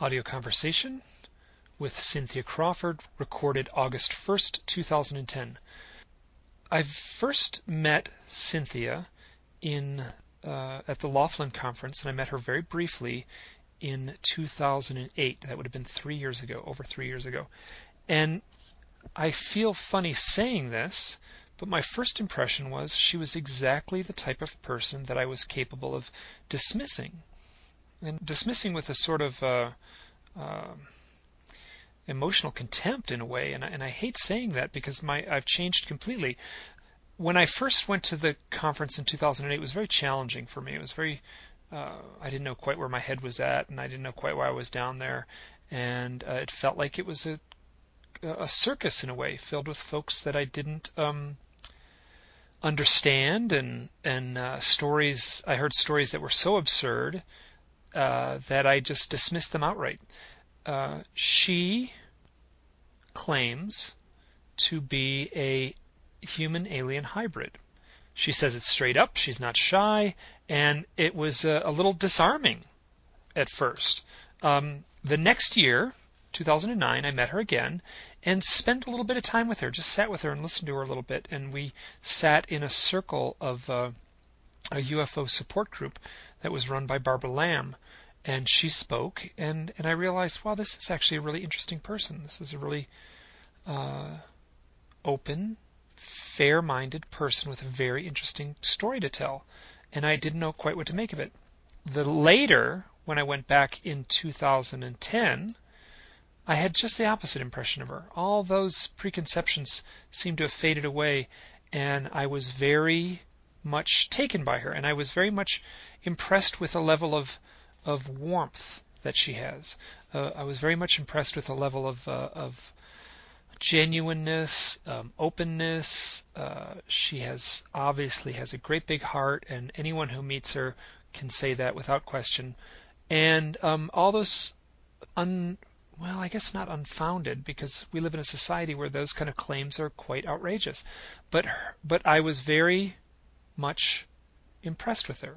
audio conversation with Cynthia Crawford, recorded August 1st, 2010. I first met Cynthia in uh, at the Laughlin conference, and I met her very briefly in 2008. That would have been three years ago, over three years ago. And I feel funny saying this, but my first impression was she was exactly the type of person that I was capable of dismissing. And dismissing with a sort of uh, uh, emotional contempt in a way. And I, and I hate saying that because my I've changed completely. When I first went to the conference in 2008, it was very challenging for me. It was very uh, I didn't know quite where my head was at, and I didn't know quite why I was down there, and uh, it felt like it was a a circus in a way, filled with folks that I didn't um, understand, and and uh, stories. I heard stories that were so absurd uh, that I just dismissed them outright. Uh, she claims to be a human alien hybrid. She says it straight up. She's not shy, and it was a, a little disarming at first. Um, the next year, 2009, I met her again and spent a little bit of time with her. Just sat with her and listened to her a little bit, and we sat in a circle of uh, a UFO support group that was run by Barbara Lamb. And she spoke, and, and I realized, wow, this is actually a really interesting person. This is a really uh, open, fair minded person with a very interesting story to tell. And I didn't know quite what to make of it. The later, when I went back in 2010, I had just the opposite impression of her. All those preconceptions seemed to have faded away, and I was very much taken by her, and I was very much impressed with the level of of warmth that she has. Uh, I was very much impressed with the level of uh, of genuineness, um, openness. Uh, she has obviously has a great big heart, and anyone who meets her can say that without question. And um, all those un well, I guess not unfounded because we live in a society where those kind of claims are quite outrageous. But but I was very much impressed with her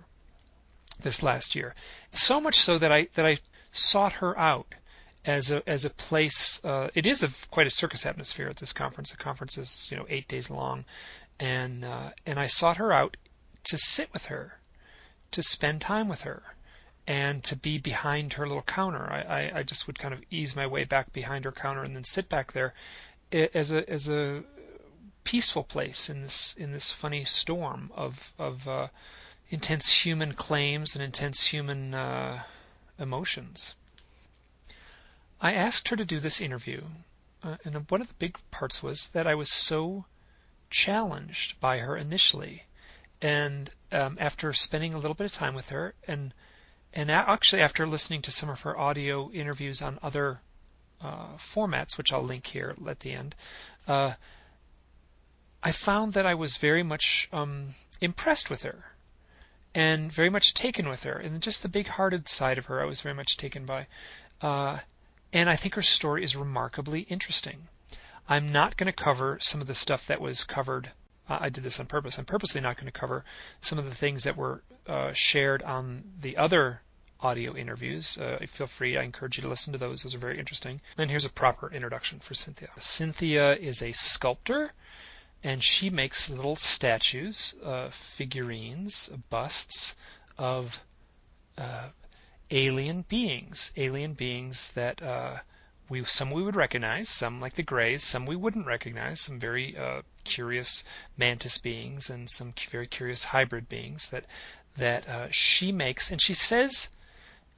this last year, so much so that I that I sought her out as a as a place. Uh, it is a quite a circus atmosphere at this conference. The conference is you know eight days long, and uh, and I sought her out to sit with her, to spend time with her and to be behind her little counter. I, I, I, just would kind of ease my way back behind her counter and then sit back there as a as a peaceful place in this in this funny storm of of uh, intense human claims and intense human uh, emotions. I asked her to do this interview, uh, and one of the big parts was that I was so challenged by her initially, and um, after spending a little bit of time with her and and actually, after listening to some of her audio interviews on other uh, formats, which I'll link here at the end, uh, I found that I was very much um, impressed with her and very much taken with her. And just the big hearted side of her, I was very much taken by. Uh, and I think her story is remarkably interesting. I'm not going to cover some of the stuff that was covered uh, I did this on purpose. I'm purposely not going to cover some of the things that were uh, shared on the other audio interviews. Uh, feel free. I encourage you to listen to those. Those are very interesting. And here's a proper introduction for Cynthia. Cynthia is a sculptor, and she makes little statues, uh, figurines, busts of uh, alien beings, alien beings that uh, we some we would recognize, some like the Greys, some we wouldn't recognize, some very uh, curious mantis beings and some very curious hybrid beings that that uh, she makes, and she says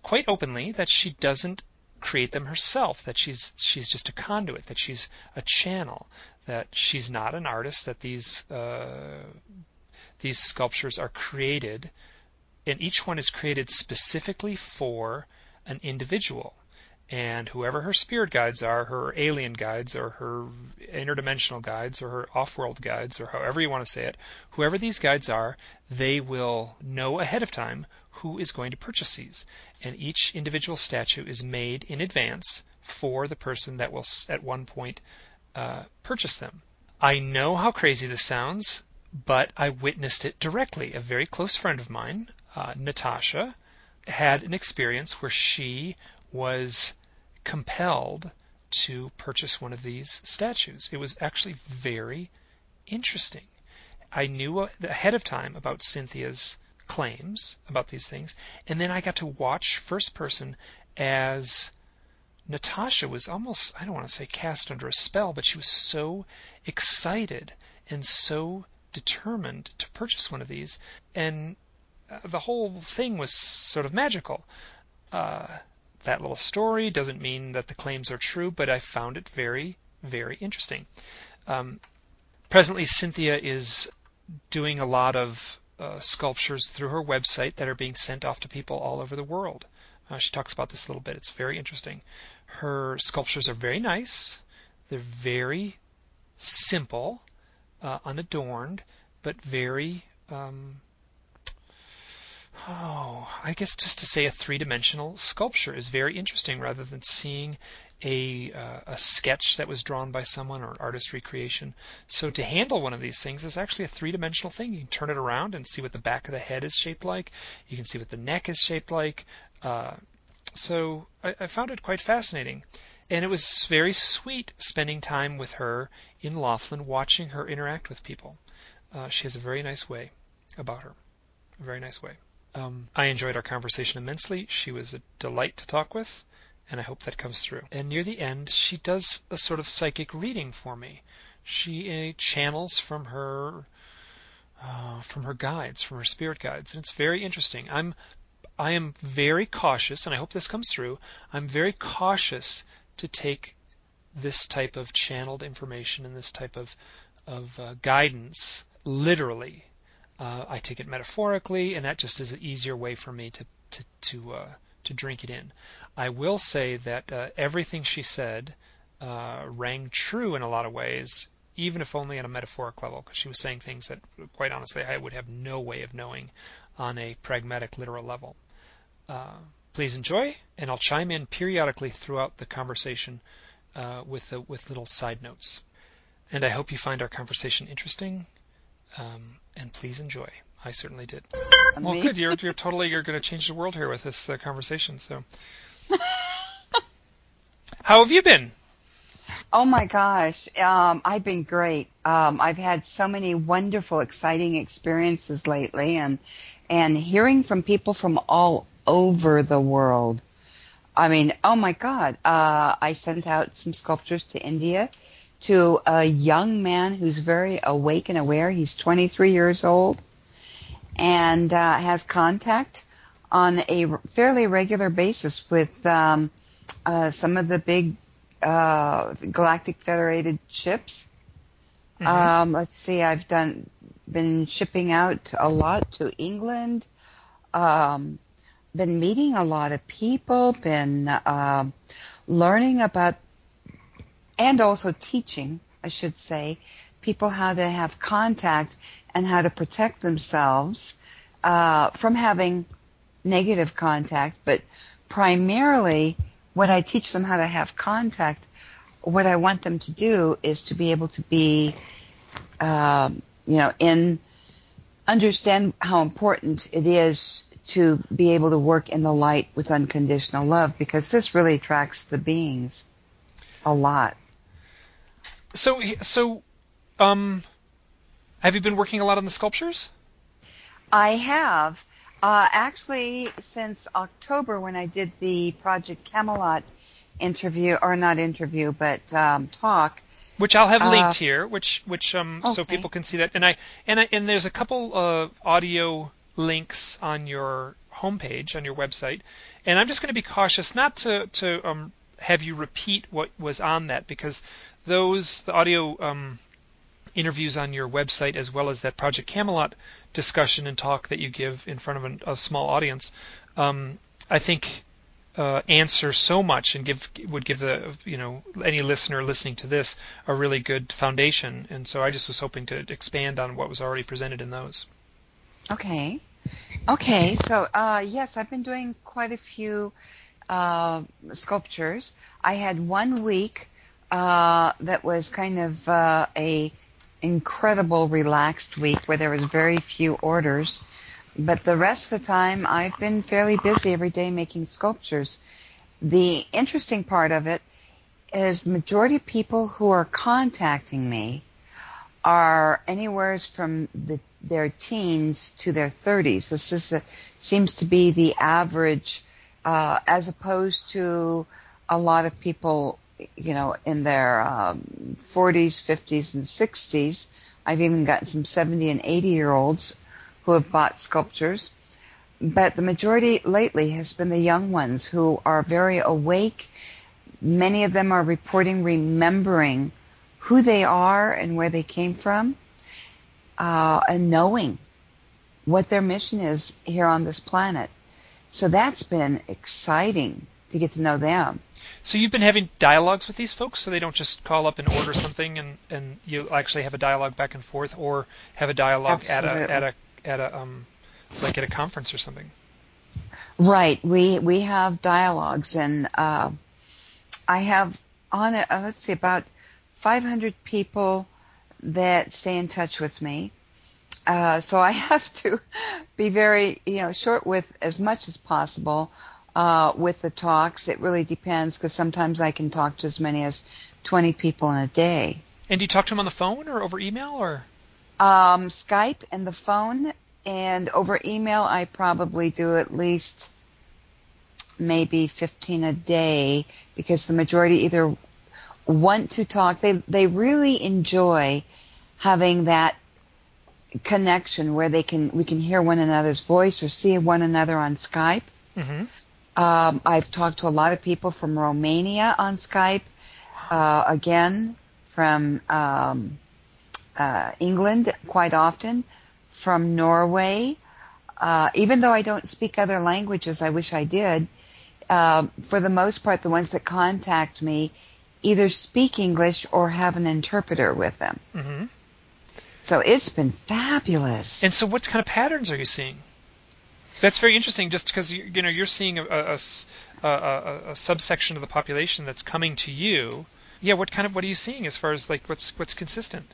quite openly that she doesn't create them herself, that she's she's just a conduit, that she's a channel, that she's not an artist, that these uh, these sculptures are created, and each one is created specifically for an individual. And whoever her spirit guides are, her alien guides, or her interdimensional guides, or her off-world guides, or however you want to say it, whoever these guides are, they will know ahead of time who is going to purchase these. And each individual statue is made in advance for the person that will at one point uh, purchase them. I know how crazy this sounds, but I witnessed it directly. A very close friend of mine, uh, Natasha, had an experience where she was compelled to purchase one of these statues. It was actually very interesting. I knew ahead of time about Cynthia's claims about these things, and then I got to watch first person as Natasha was almost, I don't want to say cast under a spell, but she was so excited and so determined to purchase one of these. And uh, the whole thing was sort of magical. Uh, that little story doesn't mean that the claims are true, but I found it very, very interesting. Um, presently, Cynthia is doing a lot of uh, sculptures through her website that are being sent off to people all over the world. Uh, she talks about this a little bit. It's very interesting. Her sculptures are very nice. They're very simple, uh, unadorned, but very um, Oh, I guess just to say a three-dimensional sculpture is very interesting rather than seeing a uh, a sketch that was drawn by someone or an artist recreation. So to handle one of these things is actually a three-dimensional thing. You can turn it around and see what the back of the head is shaped like. You can see what the neck is shaped like. Uh, so I, I found it quite fascinating. And it was very sweet spending time with her in Laughlin, watching her interact with people. Uh, she has a very nice way about her. A very nice way. Um, I enjoyed our conversation immensely. She was a delight to talk with, and I hope that comes through. And near the end, she does a sort of psychic reading for me. She uh, channels from her uh, from her guides, from her spirit guides, and it's very interesting. I'm I am very cautious, and I hope this comes through. I'm very cautious to take this type of channeled information and this type of of uh, guidance literally uh, I take it metaphorically, and that just is an easier way for me to to to uh, to drink it in. I will say that uh, everything she said uh, rang true in a lot of ways, even if only at a metaphoric level, because she was saying things that, quite honestly, I would have no way of knowing on a pragmatic, literal level. Uh, please enjoy, and I'll chime in periodically throughout the conversation uh, with with little side notes. And I hope you find our conversation interesting um, and please enjoy. I certainly did. well, good. You're you're totally you're going to change the world here with this uh, conversation. So, how have you been? Oh my gosh, um, I've been great. Um, I've had so many wonderful, exciting experiences lately, and and hearing from people from all over the world. I mean, oh my God! Uh, I sent out some sculptures to India to a young man who's very awake and aware. He's 23 years old and uh, has contact on a fairly regular basis with um, uh, some of the big uh, galactic federated ships. Mm-hmm. Um, let's see, I've done been shipping out a lot to England. Um, been meeting a lot of people. Been uh, learning about and also teaching, I should say, people how to have contact and how to protect themselves uh, from having negative contact. But primarily, when I teach them how to have contact, what I want them to do is to be able to be, um, you know, in understand how important it is to be able to work in the light with unconditional love because this really attracts the beings a lot. So so um have you been working a lot on the sculptures? I have. Uh, actually, since October when I did the Project Camelot interview, or not interview, but um, talk, which I'll have linked uh, here, which which um okay. so people can see that, and I and I, and there's a couple of audio links on your homepage on your website, and I'm just going to be cautious not to to um have you repeat what was on that because those the audio um, interviews on your website as well as that Project Camelot discussion and talk that you give in front of an, a small audience, um, I think uh, answer so much and give would give the you know any listener listening to this a really good foundation. And so I just was hoping to expand on what was already presented in those. Okay. Okay. So uh, yes, I've been doing quite a few uh, sculptures. I had one week uh, that was kind of uh, a incredible relaxed week where there was very few orders. But the rest of the time, I've been fairly busy every day making sculptures. the interesting part of it is the majority of people who are contacting me are anywhere from the, their teens to their 30s. This is seems to be the average, uh, as opposed to a lot of people, you know, in their um, 40s, 50s, and 60s. I've even gotten some 70 and 80 year olds who have bought sculptures. But the majority lately has been the young ones who are very awake. Many of them are reporting remembering who they are and where they came from, uh, and knowing what their mission is here on this planet. So that's been exciting to get to know them. So you've been having dialogues with these folks, so they don't just call up and order something, and, and you actually have a dialogue back and forth, or have a dialogue at a at a at a um like at a conference or something. Right. We we have dialogues, and uh, I have on it. Uh, let's see about 500 people that stay in touch with me. Uh, so I have to be very, you know, short with as much as possible uh, with the talks. It really depends because sometimes I can talk to as many as 20 people in a day. And do you talk to them on the phone or over email or? Um, Skype and the phone, and over email I probably do at least maybe 15 a day because the majority either want to talk. They they really enjoy having that connection where they can we can hear one another's voice or see one another on Skype. Mm-hmm. Um, I've talked to a lot of people from Romania on Skype. Uh, again, from um, uh, England quite often, from Norway. Uh, even though I don't speak other languages, I wish I did. Uh, for the most part, the ones that contact me either speak English or have an interpreter with them. Mm-hmm. So it's been fabulous. And so, what kind of patterns are you seeing? That's very interesting. Just because you, you know you're seeing a, a, a, a, subsection of the population that's coming to you. Yeah, what kind of what are you seeing as far as like what's what's consistent?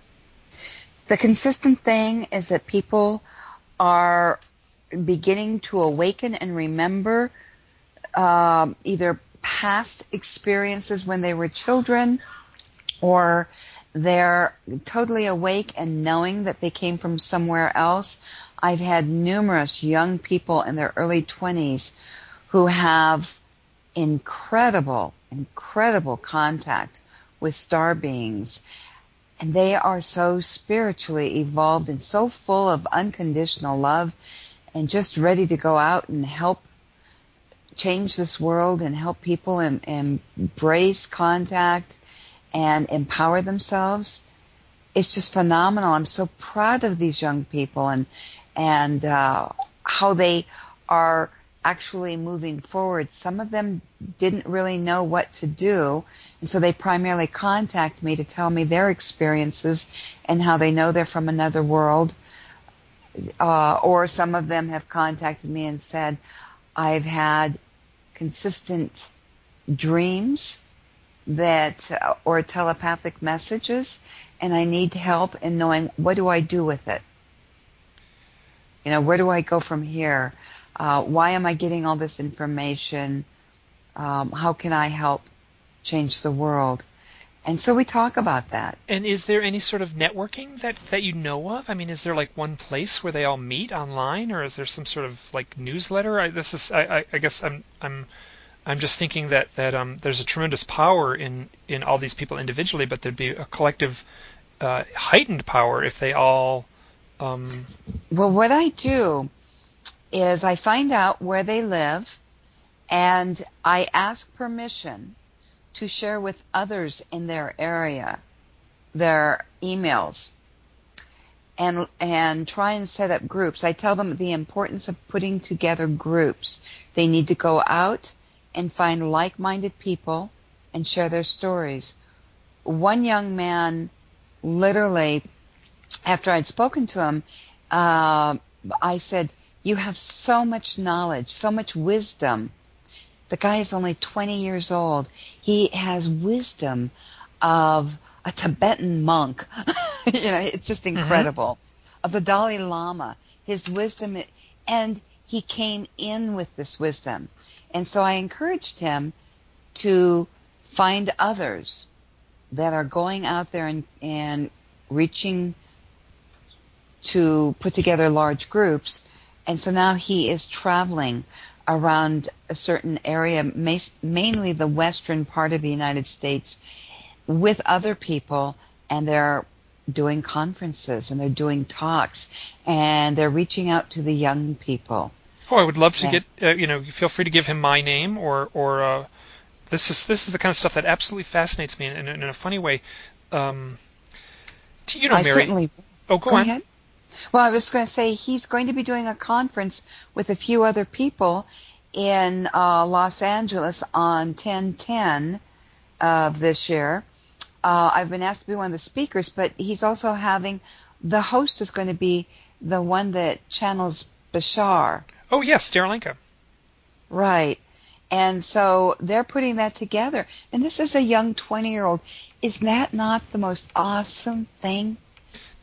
The consistent thing is that people are beginning to awaken and remember um, either past experiences when they were children or they're totally awake and knowing that they came from somewhere else. I've had numerous young people in their early 20s who have incredible, incredible contact with star beings. And they are so spiritually evolved and so full of unconditional love and just ready to go out and help change this world and help people em- embrace contact and empower themselves. It's just phenomenal. I'm so proud of these young people and and uh, how they are actually moving forward. Some of them didn't really know what to do, and so they primarily contact me to tell me their experiences and how they know they're from another world. Uh, or some of them have contacted me and said, I've had consistent dreams that or telepathic messages and I need help in knowing what do I do with it. You know, where do I go from here? Uh, why am I getting all this information? Um, how can I help change the world? And so we talk about that. And is there any sort of networking that, that you know of? I mean, is there like one place where they all meet online, or is there some sort of like newsletter? I, this is, I, I guess I'm, I'm, I'm just thinking that that um, there's a tremendous power in in all these people individually, but there'd be a collective uh, heightened power if they all. Um... Well, what I do is I find out where they live, and I ask permission to share with others in their area their emails and and try and set up groups. I tell them the importance of putting together groups. They need to go out and find like-minded people and share their stories. One young man, literally, after I'd spoken to him, uh, I said, "You have so much knowledge, so much wisdom." The guy is only 20 years old. He has wisdom of a Tibetan monk. you know, it's just mm-hmm. incredible. Mm-hmm. Of the Dalai Lama, his wisdom, and he came in with this wisdom. And so I encouraged him to find others that are going out there and, and reaching to put together large groups. And so now he is traveling around a certain area, mainly the western part of the United States, with other people, and they're doing conferences and they're doing talks and they're reaching out to the young people. Oh, I would love to yeah. get uh, you know. Feel free to give him my name or or uh, this is this is the kind of stuff that absolutely fascinates me in, in, in a funny way. Um, you know, I Mary. Certainly, oh, go, go on. Ahead. Well, I was going to say he's going to be doing a conference with a few other people in uh, Los Angeles on 1010 of this year. Uh, I've been asked to be one of the speakers, but he's also having the host is going to be the one that channels Bashar. Oh yes, Darryl Anka. Right. And so they're putting that together. And this is a young 20 year old. Is that not the most awesome thing?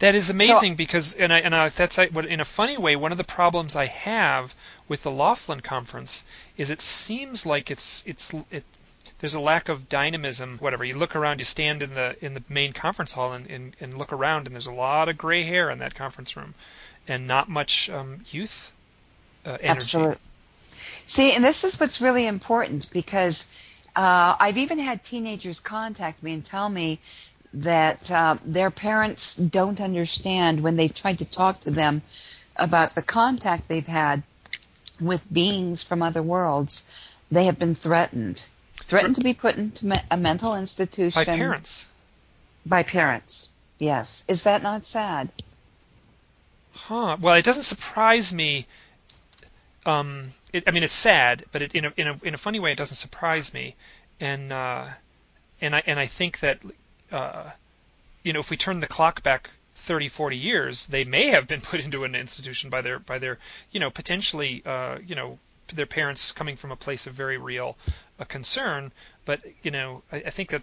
That is amazing so, because, and I, and I, that's I, in a funny way, one of the problems I have with the Laughlin conference is it seems like it's it's it, there's a lack of dynamism. Whatever you look around, you stand in the in the main conference hall and, and, and look around, and there's a lot of gray hair in that conference room, and not much um, youth uh, energy. Absolutely. See, and this is what's really important because uh, I've even had teenagers contact me and tell me that uh, their parents don't understand when they've tried to talk to them about the contact they've had with beings from other worlds. They have been threatened, threatened to be put into a mental institution by parents. By parents, yes. Is that not sad? Huh. Well, it doesn't surprise me. Um, it, I mean, it's sad, but it, in a in a in a funny way, it doesn't surprise me, and uh, and I and I think that uh, you know, if we turn the clock back 30, 40 years, they may have been put into an institution by their by their you know potentially uh, you know their parents coming from a place of very real uh, concern. But you know, I, I think that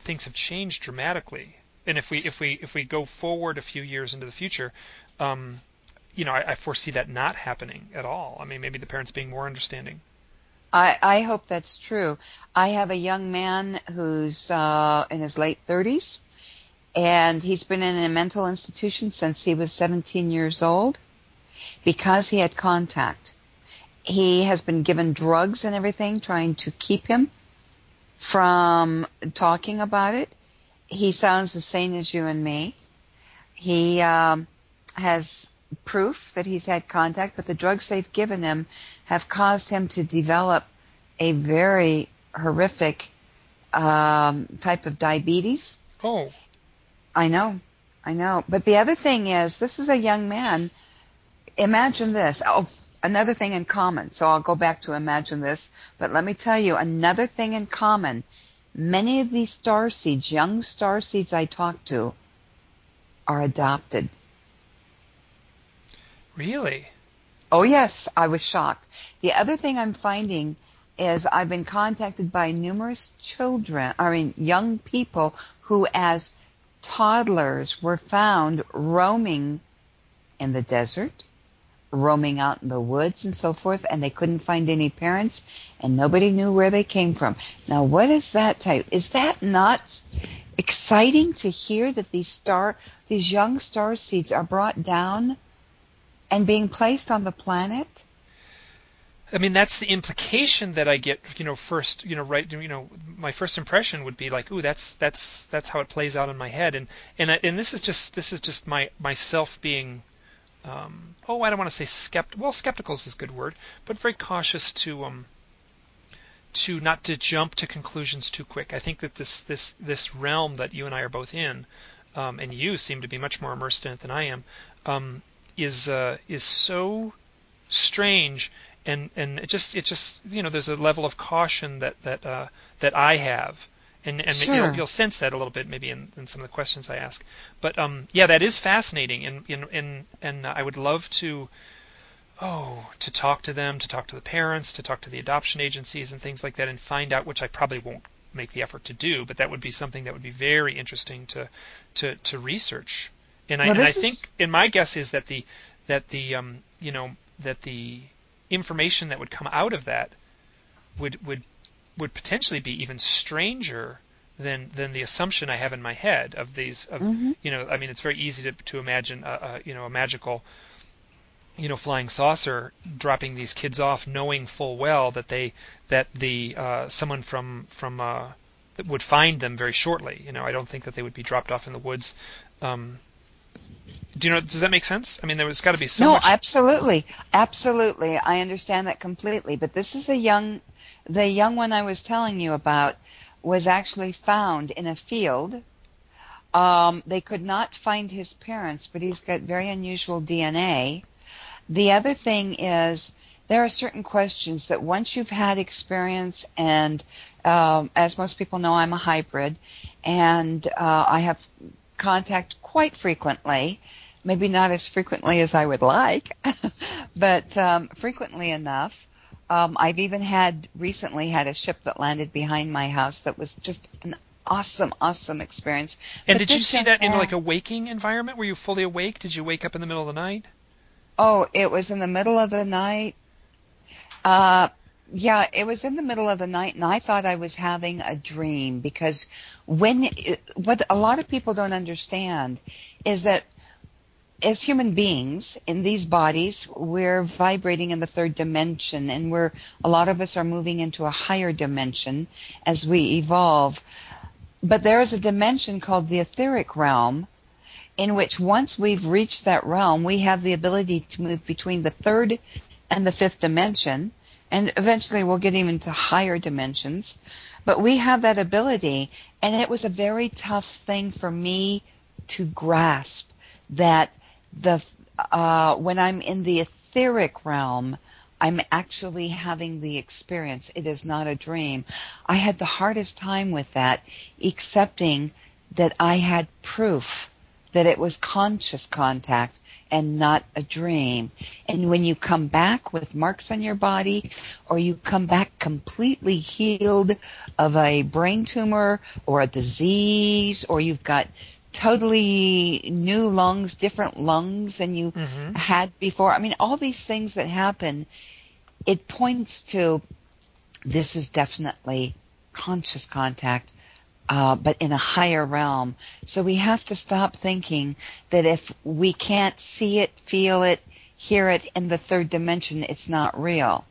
things have changed dramatically. And if we if we if we go forward a few years into the future, um, you know, I, I foresee that not happening at all. I mean, maybe the parents being more understanding. I, I hope that's true. I have a young man who's uh, in his late 30s, and he's been in a mental institution since he was 17 years old because he had contact. He has been given drugs and everything trying to keep him from talking about it. He sounds the same as you and me. He um, has proof that he's had contact, but the drugs they've given him have caused him to develop a very horrific um, type of diabetes. Oh. I know. I know. But the other thing is, this is a young man. Imagine this. Oh, another thing in common. So I'll go back to imagine this. But let me tell you another thing in common. Many of these star seeds, young star seeds I talk to, are adopted. Really? Oh yes, I was shocked. The other thing I'm finding is I've been contacted by numerous children, I mean young people who as toddlers were found roaming in the desert, roaming out in the woods and so forth, and they couldn't find any parents and nobody knew where they came from. Now what is that type? Is that not exciting to hear that these star, these young star seeds are brought down and being placed on the planet? I mean, that's the implication that I get. You know, first, you know, right. You know, my first impression would be like, "Ooh, that's that's that's how it plays out in my head." And and and this is just this is just my myself being, um, oh, I don't want to say skept. Well, skeptical is a good word, but very cautious to um to not to jump to conclusions too quick. I think that this this this realm that you and I are both in, um, and you seem to be much more immersed in it than I am, um, is uh, is so strange and and it just it just you know there's a level of caution that that uh, that I have. And and sure. you'll, you'll, sense that a little bit maybe in, in, some of the questions I ask. But um yeah that is fascinating. And and and, and I would love to oh to talk to them to talk to the parents to talk to the adoption agencies and things like that and find out which I probably won't make the effort to do but that would be something that would be very interesting to to to research and I, well, and I is... think, and my guess is that the that the um, you know that the information that would come out of that would would would potentially be even stranger than than the assumption I have in my head of these. Of, mm-hmm. You know, I mean, it's very easy to to imagine a, a you know a magical you know flying saucer dropping these kids off knowing full well that they that the uh, someone from from uh, would find them very shortly you know I don't think that they would be dropped off in the woods um, do you know does that make sense? I mean there was got to be so no much absolutely. Absolutely. I understand that completely. But this is a young the young one I was telling you about was actually found in a field. Um, they could not find his parents but he's got very unusual DNA the other thing is there are certain questions that once you've had experience, and um, as most people know, I'm a hybrid, and uh, I have contact quite frequently. Maybe not as frequently as I would like, but um, frequently enough. Um, I've even had recently had a ship that landed behind my house that was just an awesome, awesome experience. And but did you see that in like a waking environment? Were you fully awake? Did you wake up in the middle of the night? Oh, it was in the middle of the night. Uh, yeah, it was in the middle of the night, and I thought I was having a dream because when what a lot of people don't understand is that as human beings in these bodies, we're vibrating in the third dimension, and we're a lot of us are moving into a higher dimension as we evolve. But there is a dimension called the etheric realm in which once we've reached that realm, we have the ability to move between the third and the fifth dimension, and eventually we'll get even to higher dimensions. But we have that ability, and it was a very tough thing for me to grasp that the uh, when I'm in the etheric realm, I'm actually having the experience. It is not a dream. I had the hardest time with that, accepting that I had proof that it was conscious contact and not a dream. And when you come back with marks on your body or you come back completely healed of a brain tumor or a disease or you've got totally new lungs, different lungs than you mm-hmm. had before. I mean, all these things that happen, it points to this is definitely conscious contact uh, but in a higher realm. So we have to stop thinking that if we can't see it, feel it, hear it in the third dimension, it's not real.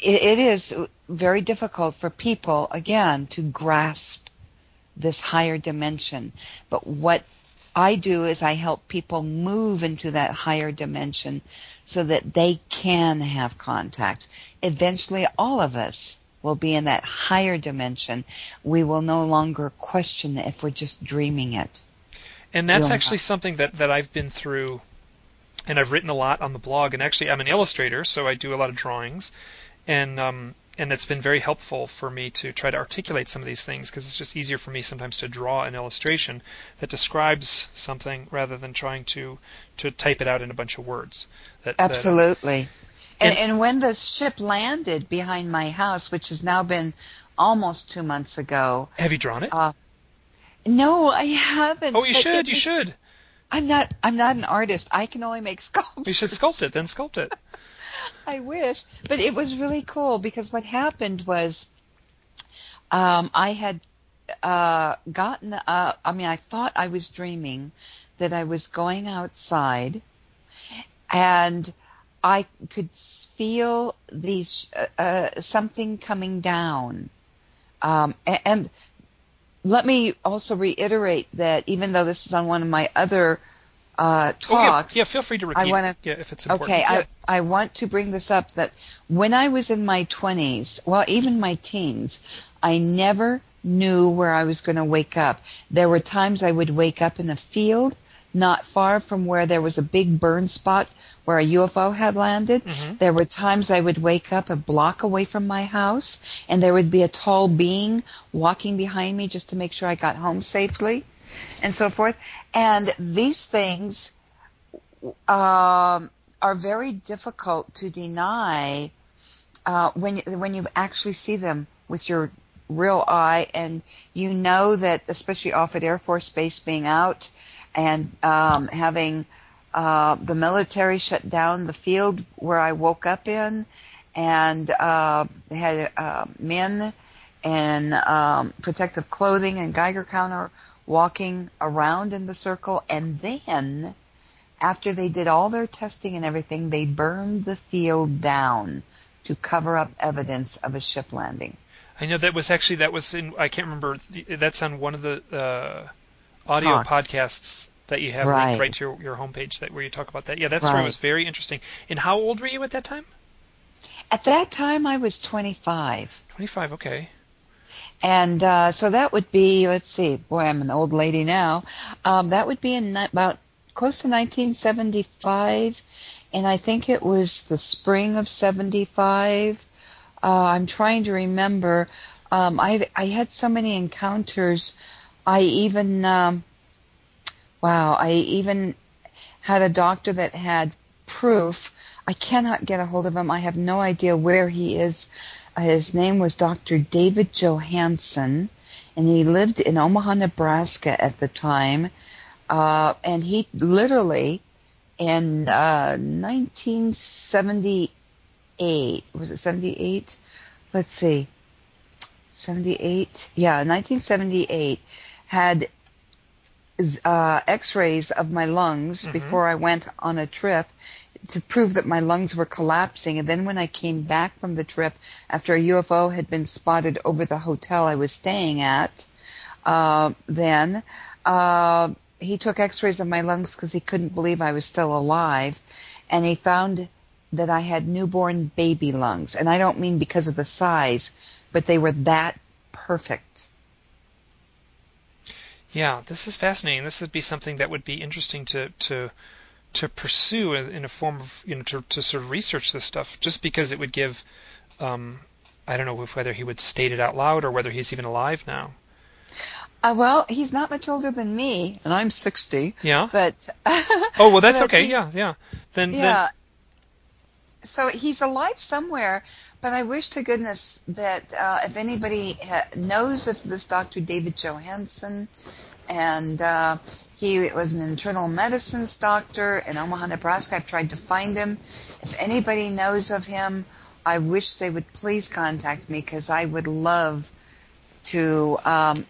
it, it is very difficult for people, again, to grasp this higher dimension. But what I do is I help people move into that higher dimension so that they can have contact. Eventually, all of us will be in that higher dimension. We will no longer question if we're just dreaming it. And that's actually something that, that I've been through, and I've written a lot on the blog. And actually, I'm an illustrator, so I do a lot of drawings, and um, and it's been very helpful for me to try to articulate some of these things because it's just easier for me sometimes to draw an illustration that describes something rather than trying to to type it out in a bunch of words. That, Absolutely. That, and, and when the ship landed behind my house, which has now been almost two months ago. Have you drawn it? Uh, no, I haven't. Oh, you should. It, you should. I'm not. I'm not an artist. I can only make sculptures. You should sculpt it. Then sculpt it. I wish, but it was really cool because what happened was, um, I had uh, gotten. Uh, I mean, I thought I was dreaming that I was going outside, and I could feel these uh, uh, something coming down, um, and, and, let me also reiterate that even though this is on one of my other uh, talks, oh, yeah. yeah, feel free to repeat. I wanna, yeah, if it's important. Okay, yeah. I I want to bring this up that when I was in my twenties, well, even my teens, I never knew where I was going to wake up. There were times I would wake up in a field not far from where there was a big burn spot where a UFO had landed. Mm-hmm. There were times I would wake up a block away from my house and there would be a tall being walking behind me just to make sure I got home safely and so forth. And these things um, are very difficult to deny uh, when when you actually see them with your real eye and you know that especially Offutt Air Force Base being out and um, having uh, the military shut down the field where I woke up in, and uh, had uh, men in um, protective clothing and Geiger counter walking around in the circle, and then after they did all their testing and everything, they burned the field down to cover up evidence of a ship landing. I know that was actually that was in I can't remember that's on one of the uh, audio Talks. podcasts that you have right. linked right to your, your homepage that where you talk about that. Yeah, that story right. was very interesting. And how old were you at that time? At that time, I was 25. 25, okay. And uh, so that would be, let's see, boy, I'm an old lady now. Um, that would be in about close to 1975, and I think it was the spring of 75. Uh, I'm trying to remember. Um, I I had so many encounters. I even um, wow, I even had a doctor that had proof. I cannot get a hold of him. I have no idea where he is. Uh, his name was Dr. David Johansen, and he lived in Omaha, Nebraska at the time. Uh, and he literally, in uh, 1978, was it 78? Let's see, 78? Yeah, 1978 had uh, X-rays of my lungs mm-hmm. before I went on a trip to prove that my lungs were collapsing. And then when I came back from the trip after a UFO had been spotted over the hotel I was staying at, uh, then uh, he took X-rays of my lungs because he couldn't believe I was still alive, and he found that I had newborn baby lungs. And I don't mean because of the size, but they were that perfect. Yeah, this is fascinating. This would be something that would be interesting to to to pursue in a form of you know to to sort of research this stuff, just because it would give. Um, I don't know if whether he would state it out loud or whether he's even alive now. Uh, well, he's not much older than me, and I'm 60. Yeah. But. oh well, that's okay. He, yeah, yeah. Then. Yeah. So he's alive somewhere, but I wish to goodness that uh, if anybody ha- knows of this Dr. David Johansen, and uh, he was an internal medicines doctor in Omaha, Nebraska. I've tried to find him. If anybody knows of him, I wish they would please contact me because I would love to, um,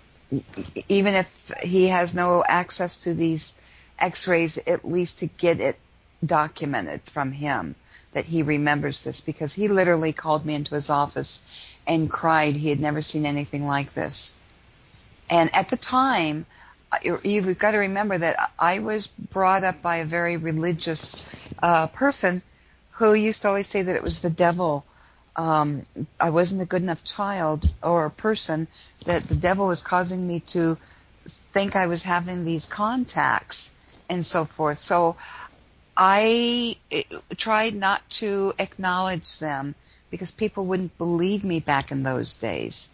even if he has no access to these X-rays, at least to get it documented from him that he remembers this because he literally called me into his office and cried he had never seen anything like this. And at the time, you've got to remember that I was brought up by a very religious uh, person who used to always say that it was the devil. Um, I wasn't a good enough child or person that the devil was causing me to think I was having these contacts and so forth. So I eh, tried not to acknowledge them because people wouldn't believe me back in those days.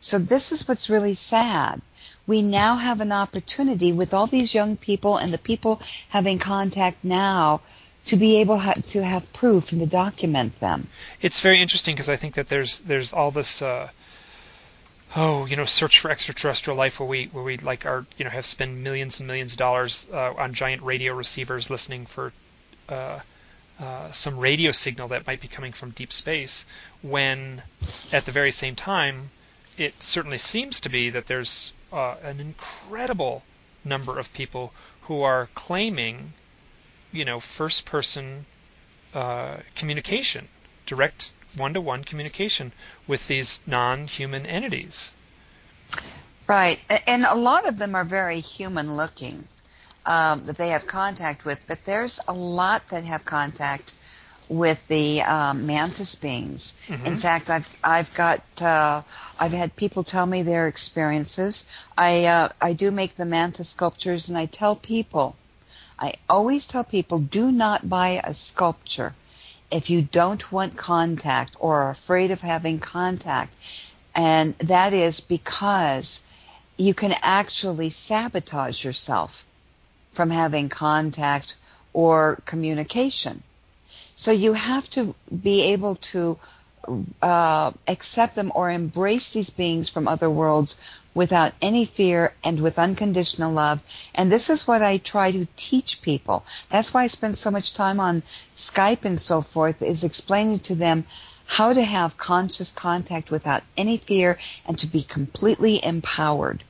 So this is what's really sad. We now have an opportunity with all these young people and the people having contact now to be able to have proof and to document them. It's very interesting because I think that there's there's all this uh, oh, you know, search for extraterrestrial life where we where we like are you know have spent millions and millions of dollars uh, on giant radio receivers listening for uh, uh, some radio signal that might be coming from deep space, when at the very same time, it certainly seems to be that there's uh, an incredible number of people who are claiming, you know, first-person uh, communication, direct one-to-one communication with these non-human entities. Right, and a lot of them are very human-looking um, that they have contact with, but there's a lot that have contact with the um, mantis beings. Mm-hmm. In fact, I've I've got uh, I've had people tell me their experiences. I uh, I do make the mantis sculptures, and I tell people, I always tell people, do not buy a sculpture if you don't want contact or are afraid of having contact. And that is because you can actually sabotage yourself from having contact or communication. So you have to be able to uh, accept them or embrace these beings from other worlds without any fear and with unconditional love. And this is what I try to teach people. That's why I spend so much time on Skype and so forth is explaining to them how to have conscious contact without any fear and to be completely empowered.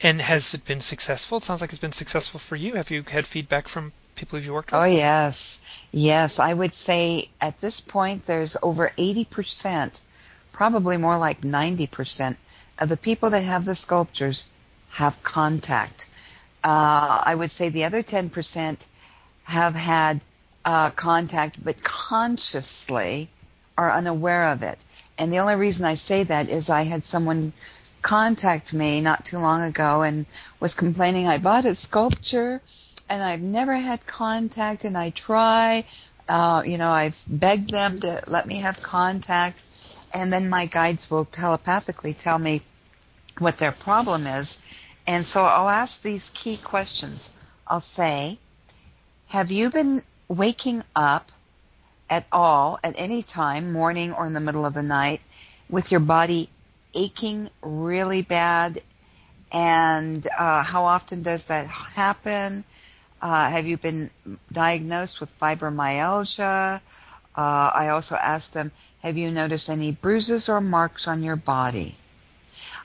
And has it been successful? It sounds like it's been successful for you. Have you had feedback from people you've worked with? Oh, yes. Yes. I would say at this point there's over 80%, probably more like 90% of the people that have the sculptures have contact. Uh, I would say the other 10% have had uh, contact but consciously are unaware of it. And the only reason I say that is I had someone contact me not too long ago and was complaining I bought a sculpture and I've never had contact and I try, uh, you know, I've begged them to let me have contact and then my guides will telepathically tell me what their problem is. And so I'll ask these key questions. I'll say, have you been waking up at all at any time, morning or in the middle of the night, with your body aching really bad? And uh, how often does that happen? Uh, have you been diagnosed with fibromyalgia? Uh, I also ask them, have you noticed any bruises or marks on your body?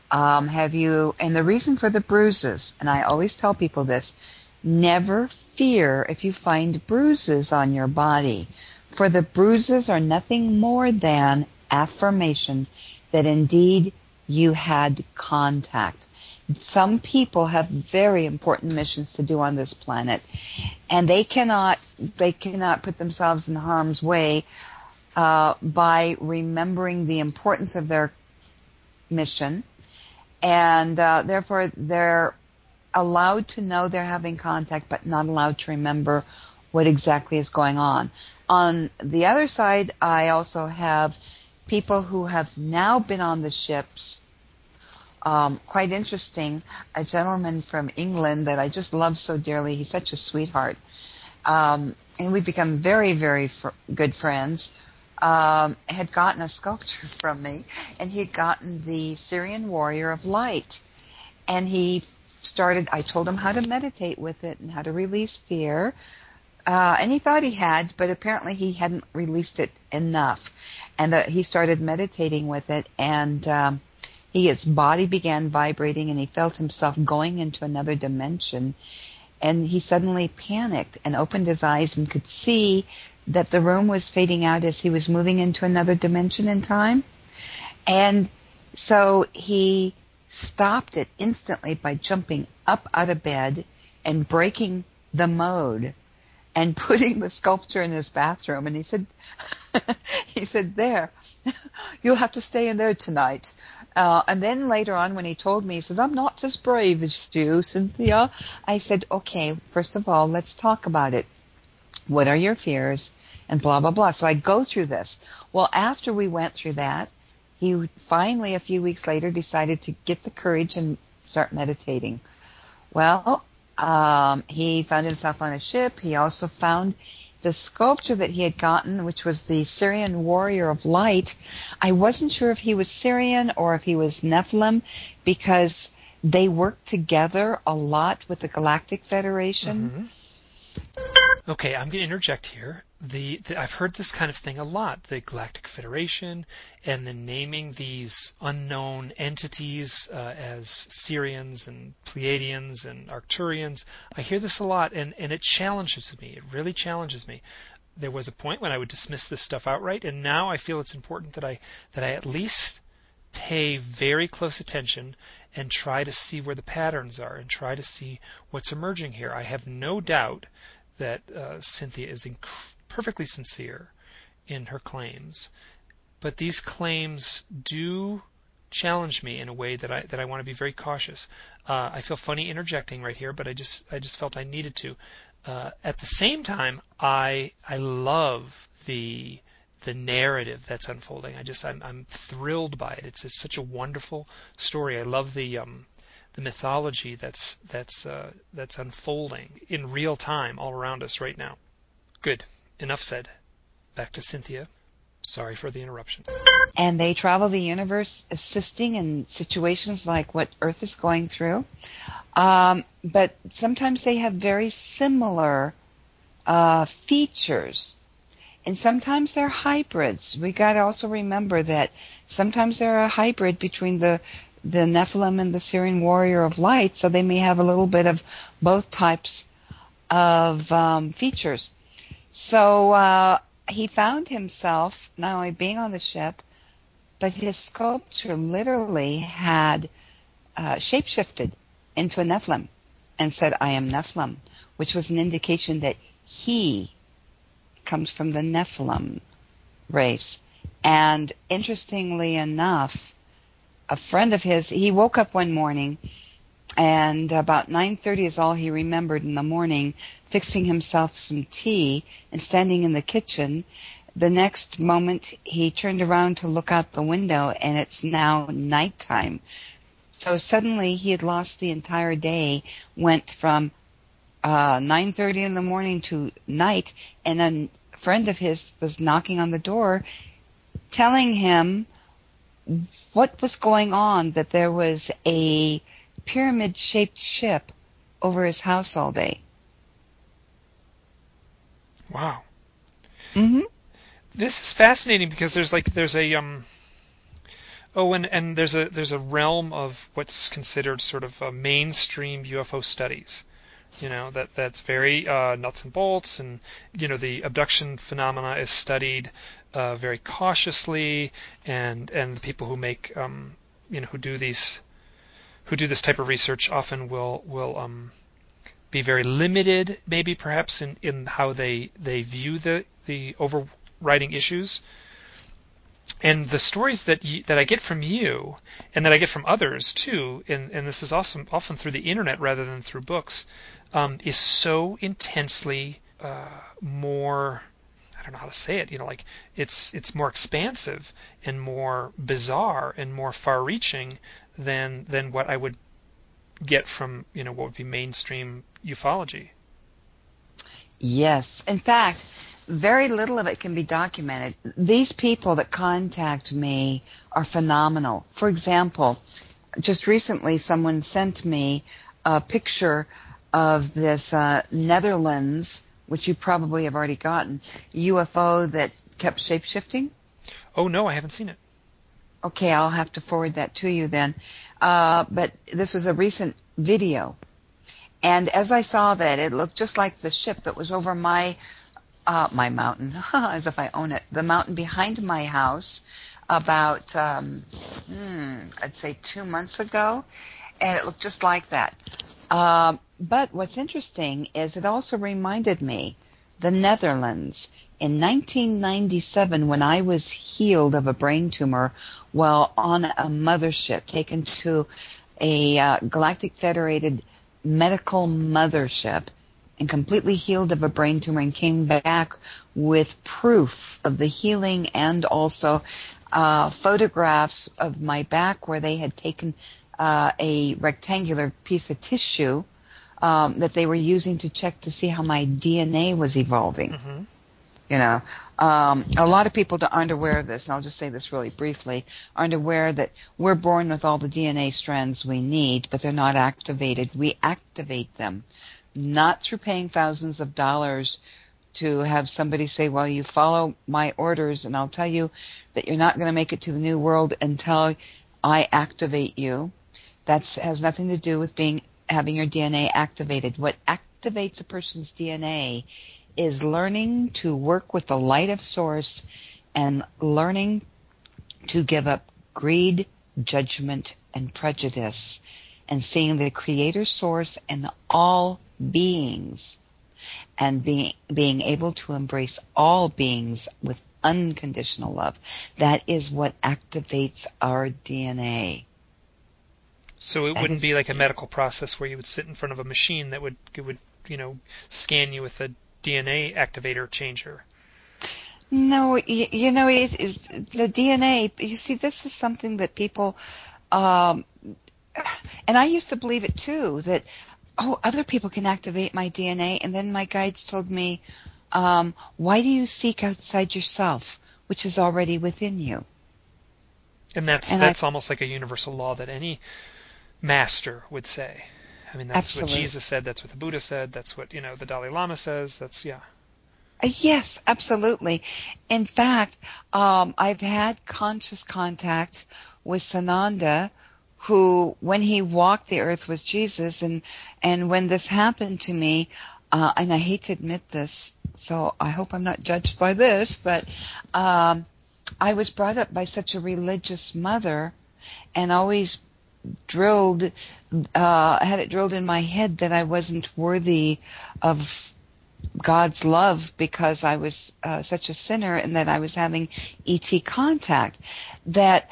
Um, have you, and the reason for the bruises, and I always tell people this, never fear if you find bruises on your body, for the bruises are nothing more than affirmation that indeed you had contact. Some people have very important missions to do on this planet, and they cannot they cannot put themselves in harm's way uh, by remembering the importance of their mission, and uh, therefore they're allowed to know they're having contact, but not allowed to remember what exactly is going on. On the other side, I also have people who have now been on the ships. Um, quite interesting. A gentleman from England that I just love so dearly. He's such a sweetheart. Um, and we've become very, very fr- good friends. Um, had gotten a sculpture from me, and he had gotten the Sirian Warrior of Light, and he started, I told him how to meditate with it and how to release fear. Uh, and he thought he had, but apparently he hadn't released it enough. And uh, he started meditating with it, and um, he, his body began vibrating, and he felt himself going into another dimension. And he suddenly panicked and opened his eyes and could see that the room was fading out as he was moving into another dimension in time. And so he stopped it instantly by jumping up out of bed and breaking the mode and putting the sculpture in his bathroom and he said he said there you'll have to stay in there tonight uh, and then later on when he told me he says i'm not as brave as you cynthia. I said okay first of all let's talk about it. What are your fears? And blah blah blah. So i go through this. Well after we went through that he finally, a few weeks later, decided to get the courage and start meditating. Well, um, he found himself on a ship. He also found the sculpture that he had gotten, which was the Sirian warrior of light. I wasn't sure if he was Sirian or if he was Nephilim because they work together a lot with the Galactic Federation. Mm-hmm. Okay, I'm going to interject here the, the, I've heard this kind of thing a lot. The Galactic Federation, and then naming these unknown entities uh, as Sirians and Pleiadians and Arcturians. I hear this a lot, and and it challenges me. It really challenges me. There was a point when I would dismiss this stuff outright, and now I feel it's important that I that I at least pay very close attention and try to see where the patterns are and try to see what's emerging here. I have no doubt that uh, Cynthia is inc- perfectly sincere in her claims, but these claims do challenge me in a way that I that I want to be very cautious. Uh, I feel funny interjecting right here, but I just I just felt I needed to. Uh, at the same time, I I love the the narrative that's unfolding. I just I'm I'm thrilled by it. It's, it's such a wonderful story. I love the um, the mythology that's that's uh, that's unfolding in real time all around us right now. Good enough said. Back to Cynthia. Sorry for the interruption. And they travel the universe assisting in situations like what Earth is going through. Um, but sometimes they have very similar uh, features. And sometimes they're hybrids. We got to also remember that sometimes they're a hybrid between the the Nephilim and the Sirian Warrior of Light, so they may have a little bit of both types of um, features. So uh, he found himself not only being on the ship, but his sculpture literally had uh, shapeshifted into a Nephilim and said, I am Nephilim, which was an indication that he comes from the Nephilim race. And interestingly enough, a friend of his, he woke up one morning and about 9.30 is all he remembered in the morning, fixing himself some tea and standing in the kitchen. The next moment he turned around to look out the window and it's now nighttime. So suddenly he had lost the entire day, went from uh, 9.30 in the morning to night and a friend of his was knocking on the door telling him what was going on, that there was a pyramid shaped ship over his house all day. Wow. hmm This is fascinating because there's like there's a um oh and and there's a there's a realm of what's considered sort of uh, mainstream UFO studies. You know that that's very uh, nuts and bolts, and you know the abduction phenomena is studied uh, very cautiously, and and the people who make um, you know who do these who do this type of research often will will um, be very limited, maybe perhaps in, in how they they view the the overriding issues. And the stories that you, that I get from you, and that I get from others too, and, and this is awesome, often through the internet rather than through books, um, is so intensely uh, more don't know how to say it. You know, like it's it's more expansive and more bizarre and more far-reaching than than what I would get from you know what would be mainstream ufology. Yes. In fact, very little of it can be documented. These people that contact me are phenomenal. For example, just recently someone sent me a picture of this uh, Netherlands, which you probably have already gotten, UFO that kept shapeshifting. Oh no, I haven't seen it. Okay, I'll have to forward that to you then. Uh, but this was a recent video. And as I saw that, it looked just like the ship that was over my uh, my mountain, as if I own it, the mountain behind my house about, um, hmm, I'd say two months ago, and it looked just like that. Um, but what's interesting is it also reminded me the Netherlands. In 1997 when I was healed of a brain tumor while on a mothership taken to a uh, Galactic Federated medical mothership and completely healed of a brain tumor and came back with proof of the healing and also uh, photographs of my back where they had taken uh, a rectangular piece of tissue um, that they were using to check to see how my DNA was evolving. Mm-hmm. You know, um, a lot of people aren't aware of this, and I'll just say this really briefly, aren't aware that we're born with all the DNA strands we need, but they're not activated. We activate them, not through paying thousands of dollars to have somebody say, well, you follow my orders, and I'll tell you that you're not going to make it to the new world until I activate you. That has nothing to do with being having your DNA activated. What activates a person's DNA is learning to work with the light of source and learning to give up greed, judgment, and prejudice and seeing the creator source and all beings and being being able to embrace all beings with unconditional love. That is what activates our DNA. So it wouldn't be like a medical process where you would sit in front of a machine that would it would you know scan you with a DNA activator changer. No, you, you know, it, it, the DNA, you see, this is something that people, um, and I used to believe it too, that, oh, other people can activate my DNA. And then my guides told me, um, why do you seek outside yourself? which is already within you. And that's And that's almost like a universal law that any master would say. I mean, that's Absolutely. what Jesus said. That's what the Buddha said. That's what you know the Dalai Lama says. That's yeah. Uh, Yes, absolutely. In fact, um, I've had conscious contact with Sananda, who, when he walked the earth was Jesus, and and when this happened to me, uh, and I hate to admit this, so I hope I'm not judged by this, but um, I was brought up by such a religious mother, and always drilled, uh, had it drilled in my head that I wasn't worthy of God's love because I was uh, such a sinner and that I was having ET contact. That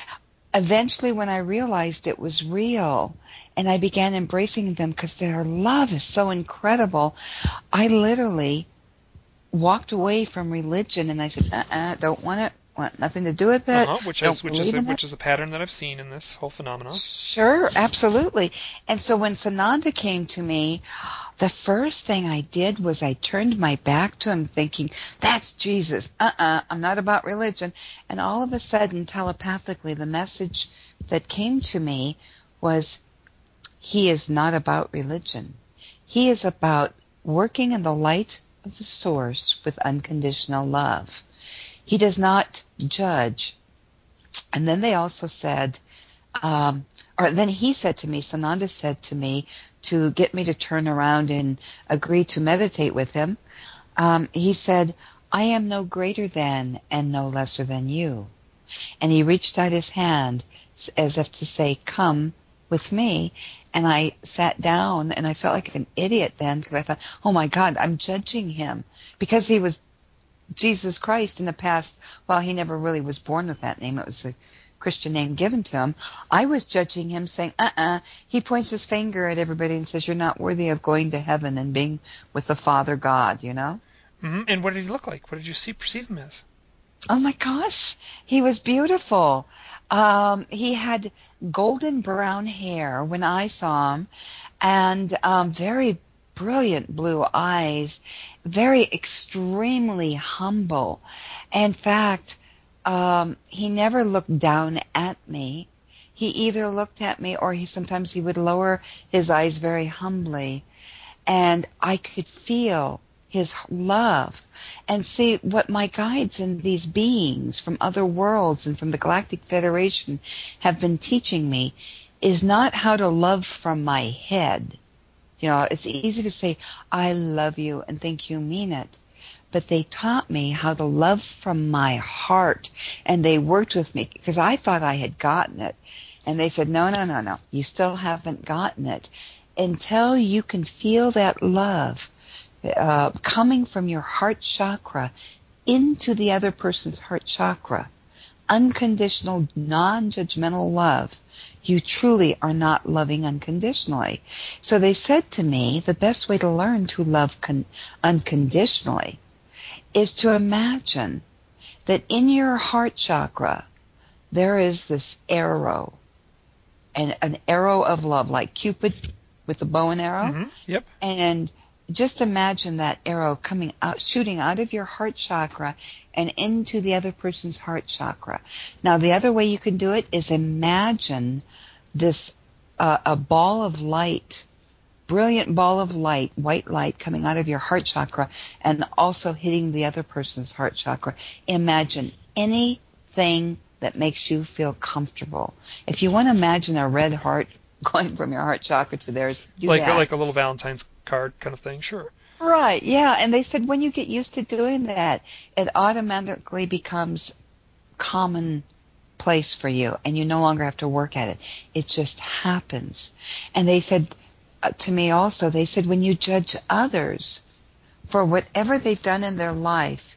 eventually, when I realized it was real and I began embracing them because their love is so incredible, I literally walked away from religion and I said, uh-uh, don't want it, want nothing to do with it. Uh-huh, which is which is a, which is a pattern that I've seen in this whole phenomenon. Sure, absolutely. And so when Sananda came to me, the first thing I did was I turned my back to him thinking, that's Jesus. Uh-uh, I'm not about religion. And all of a sudden, telepathically, the message that came to me was, he is not about religion. He is about working in the light of the source with unconditional love. He does not judge. And then they also said, um, or then he said to me, Sananda said to me, to get me to turn around and agree to meditate with him, um, he said, I am no greater than and no lesser than you. And he reached out his hand as if to say, come with me. And I sat down and I felt like an idiot then because I thought, oh my God, I'm judging him because he was Jesus Christ in the past. while he never really was born with that name. It was a Christian name given to him. I was judging him saying, uh-uh. He points his finger at everybody and says, you're not worthy of going to heaven and being with the Father God, you know? hmm And what did he look like? What did you see perceive him as? Oh my gosh, he was beautiful. Um, he had golden brown hair when I saw him, and um, very brilliant blue eyes, very extremely humble. In fact, um, he never looked down at me. He either looked at me or he sometimes he would lower his eyes very humbly, and I could feel his love and see what my guides and these beings from other worlds and from the Galactic Federation have been teaching me is not how to love from my head. You know, it's easy to say, I love you and think you mean it. But they taught me how to love from my heart and they worked with me because I thought I had gotten it. And they said, no, no, no, no, you still haven't gotten it until you can feel that love uh, coming from your heart chakra into the other person's heart chakra, unconditional, non-judgmental love, you truly are not loving unconditionally. So they said to me, the best way to learn to love con- unconditionally is to imagine that in your heart chakra, there is this arrow, and an arrow of love, like Cupid with the bow and arrow. hmm Yep. And just imagine that arrow coming out, shooting out of your heart chakra and into the other person's heart chakra. Now, the other way you can do it is imagine this, uh, a ball of light, brilliant ball of light, white light coming out of your heart chakra and also hitting the other person's heart chakra. Imagine anything that makes you feel comfortable. If you want to imagine a red heart going from your heart chakra to theirs, do Like that. like a little Valentine's card kind of thing. Sure. Right, yeah. And they said when you get used to doing that, it automatically becomes common place for you and you no longer have to work at it. It just happens. And they said uh, to me also, they said when you judge others for whatever they've done in their life,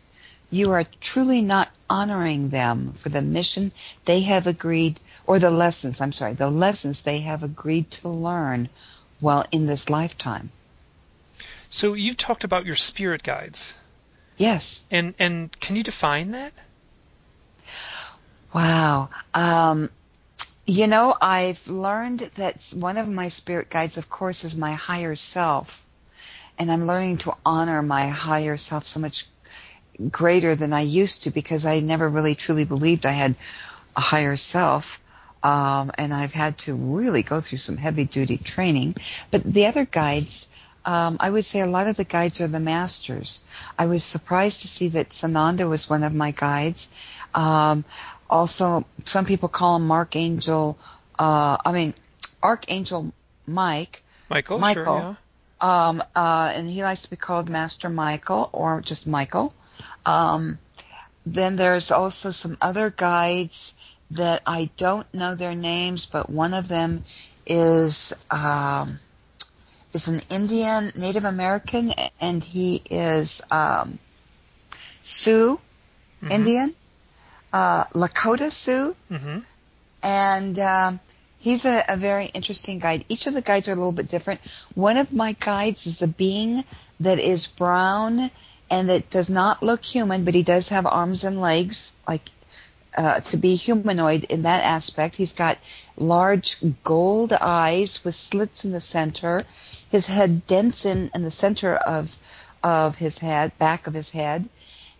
you are truly not honoring them for the mission they have agreed, or the lessons, I'm sorry, the lessons they have agreed to learn while in this lifetime. So you've talked about your spirit guides, Yes. and and can you define that? Wow. Um, you know, I've learned that one of my spirit guides, of course, is my higher self. And I'm learning to honor my higher self so much greater than I used to because I never really truly believed I had a higher self. Um, and I've had to really go through some heavy duty training. But the other guides, um, I would say a lot of the guides are the masters. I was surprised to see that Sananda was one of my guides. Um, also, some people call him Archangel. Uh, I mean, Archangel Mike. Michael. Michael. Sure, yeah. Um, uh, and he likes to be called Master Michael or just Michael. Um, then there's also some other guides that I don't know their names, but one of them is um, is an Indian Native American, and he is um, Sioux Mhm. Indian, uh, Lakota Sioux, Mhm. and um, he's a, a very interesting guide. Each of the guides are a little bit different. One of my guides is a being that is brown and that does not look human, but he does have arms and legs, like uh, to be humanoid in that aspect. He's got large gold eyes with slits in the center. His head dents in in the center of of his head, back of his head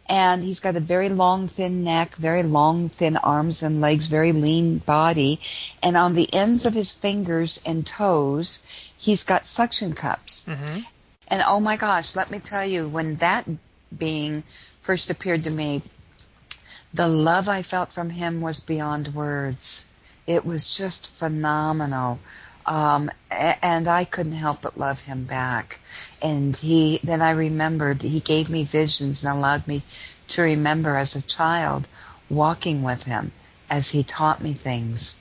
and he's got a very long thin neck, very long thin arms and legs, very lean body, and on the ends of his fingers and toes, he's got suction cups. Mhm. And oh my gosh, let me tell you, when that being first appeared to me, the love I felt from him was beyond words. It was just phenomenal. Um, and I couldn't help but love him back. And he, then I remembered, he gave me visions and allowed me to remember as a child walking with him as he taught me things.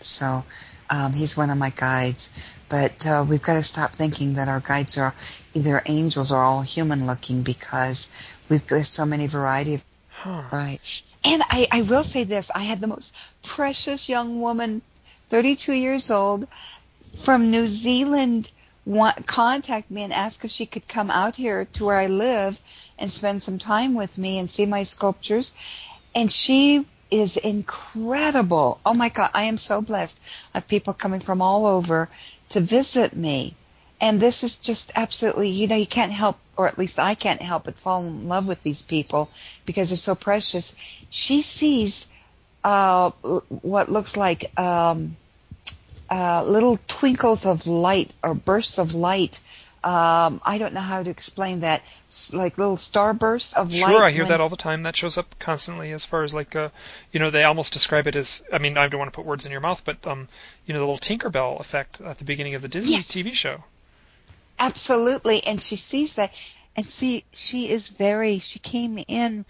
So, um, he's one of my guides. But uh, we've got to stop thinking that our guides are either angels or all human looking because we've there's so many variety of Huh. right. And I, I will say this: I had the most precious young woman, 32 years old, from New Zealand, want, contact me and ask if she could come out here to where I live and spend some time with me and see my sculptures. And she is incredible. Oh my God, I am so blessed. I have people coming from all over to visit me. And this is just absolutely, you know, you can't help, or at least I can't help but fall in love with these people because they're so precious. She sees uh, what looks like um, uh, little twinkles of light or bursts of light. Um, I don't know how to explain that. Like little starbursts of light. Sure, I hear that all the time. That shows up constantly as far as like, uh, you know, they almost describe it as. I mean, I don't want to put words in your mouth, but um, you know, the little Tinkerbell effect at the beginning of the Disney Yes. TV show. Absolutely, and she sees that, and see, she is very. She came in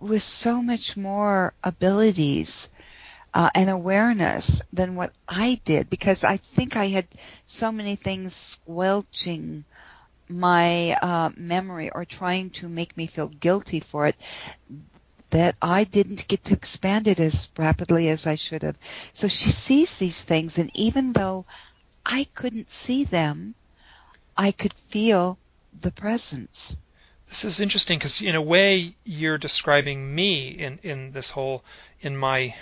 with so much more abilities uh, and awareness than what I did because I think I had so many things squelching my uh, memory or trying to make me feel guilty for it that I didn't get to expand it as rapidly as I should have. So she sees these things, and even though I couldn't see them, I could feel the presence. This is interesting because in a way you're describing me in in this whole in my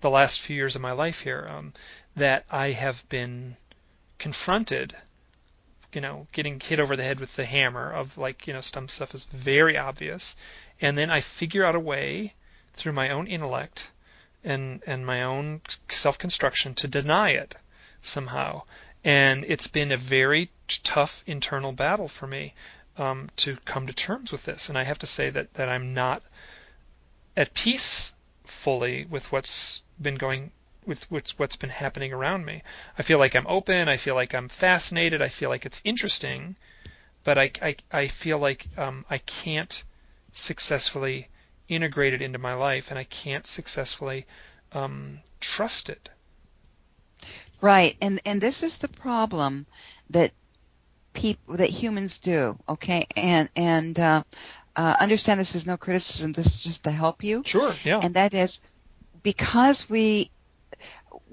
the last few years of my life here um, that I have been confronted you know getting hit over the head with the hammer of like you know some stuff is very obvious and then I figure out a way through my own intellect and and my own self-construction to deny it somehow and it's been a very tough internal battle for me um, to come to terms with this. And I have to say that, that I'm not at peace fully with what's been going with what's, what's been happening around me. I feel like I'm open. I feel like I'm fascinated. I feel like it's interesting, but I, I, I feel like um, I can't successfully integrate it into my life, and I can't successfully um, trust it. Right, and and this is the problem that people that humans do. Okay, and and uh, uh, understand this is no criticism. This is just to help you. Sure. Yeah. and that is because we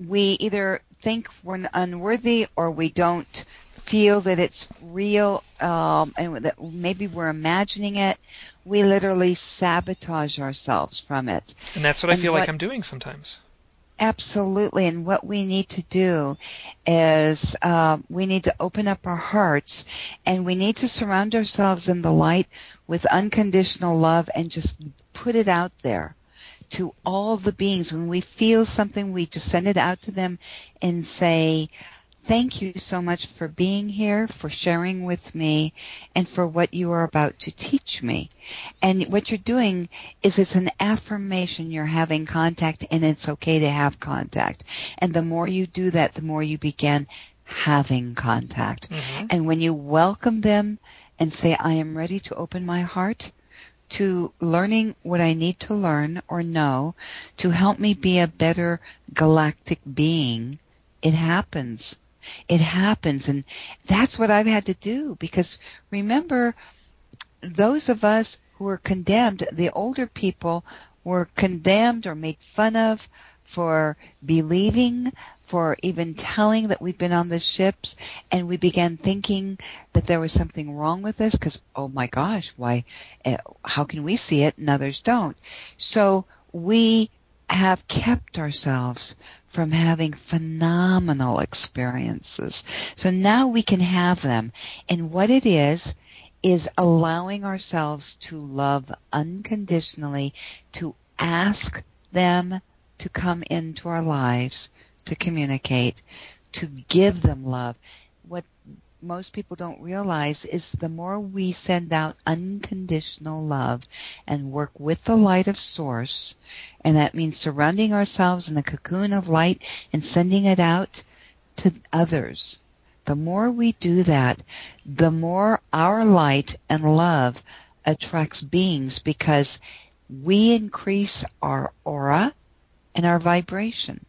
we either think we're unworthy or we don't feel that it's real um, and that maybe we're imagining it we literally sabotage ourselves from it And that's what I and feel like I'm doing sometimes. Absolutely. And what we need to do is uh, we need to open up our hearts and we need to surround ourselves in the light with unconditional love and just put it out there to all the beings. When we feel something, we just send it out to them and say, Thank you so much for being here, for sharing with me, and for what you are about to teach me. And what you're doing is it's an affirmation you're having contact and it's okay to have contact. And the more you do that, the more you begin having contact. Mm-hmm. And when you welcome them and say, I am ready to open my heart, to learning what I need to learn or know to help me be a better galactic being, it happens. It happens. And that's what I've had to do because remember, those of us who were condemned, the older people were condemned or made fun of for believing, for even telling that we've been on the ships, and we began thinking that there was something wrong with us because, oh my gosh, why, uh, how can we see it and others don't? So we have kept ourselves from having phenomenal experiences. So now we can have them. And what it is, is allowing ourselves to love unconditionally, to ask them to come into our lives, to communicate, to give them love. What most people don't realize is the more we send out unconditional love and work with the light of source, and that means surrounding ourselves in a cocoon of light and sending it out to others. The more we do that, the more our light and love attracts beings because we increase our aura and our vibration.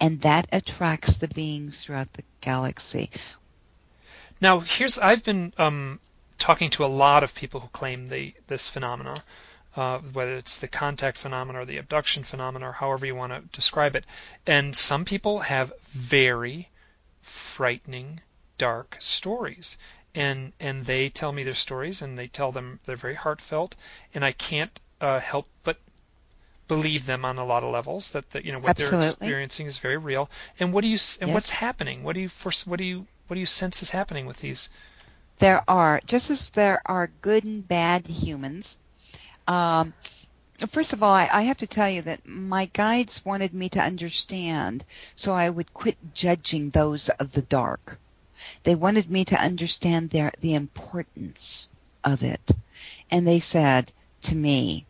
And that attracts the beings throughout the galaxy. Now, here's I've been um, talking to a lot of people who claim the this phenomena, uh, whether it's the contact phenomena or the abduction phenomena or however you want to describe it. And some people have very frightening, dark stories. And and they tell me their stories, and they tell them they're very heartfelt, and I can't uh, help but believe them on a lot of levels that, that you know what Absolutely. they're experiencing is very real. And what do you and yes. what's happening? What do you for, what do you what do you sense is happening with these? There are just as there are good and bad humans. Um, first of all, I, I have to tell you that my guides wanted me to understand, so I would quit judging those of the dark. They wanted me to understand their the importance of it, and they said to me,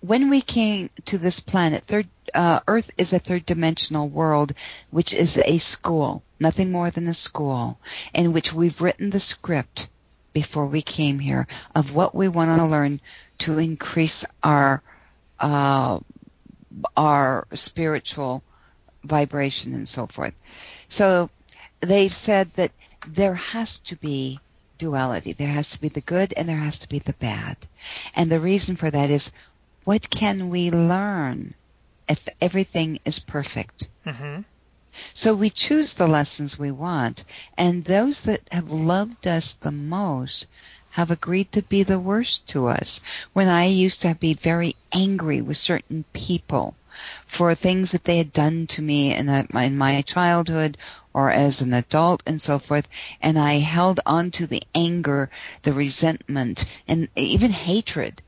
when we came to this planet, third, uh, Earth is a third dimensional world, which is a school, nothing more than a school, in which we've written the script before we came here of what we want to learn to increase our uh, our spiritual vibration and so forth. So they've said that there has to be duality. There has to be the good and there has to be the bad. And the reason for that is what can we learn if everything is perfect? Mm-hmm. So we choose the lessons we want, and those that have loved us the most have agreed to be the worst to us. When I used to be very angry with certain people for things that they had done to me in, a, in my childhood or as an adult and so forth, and I held on to the anger, the resentment, and even hatred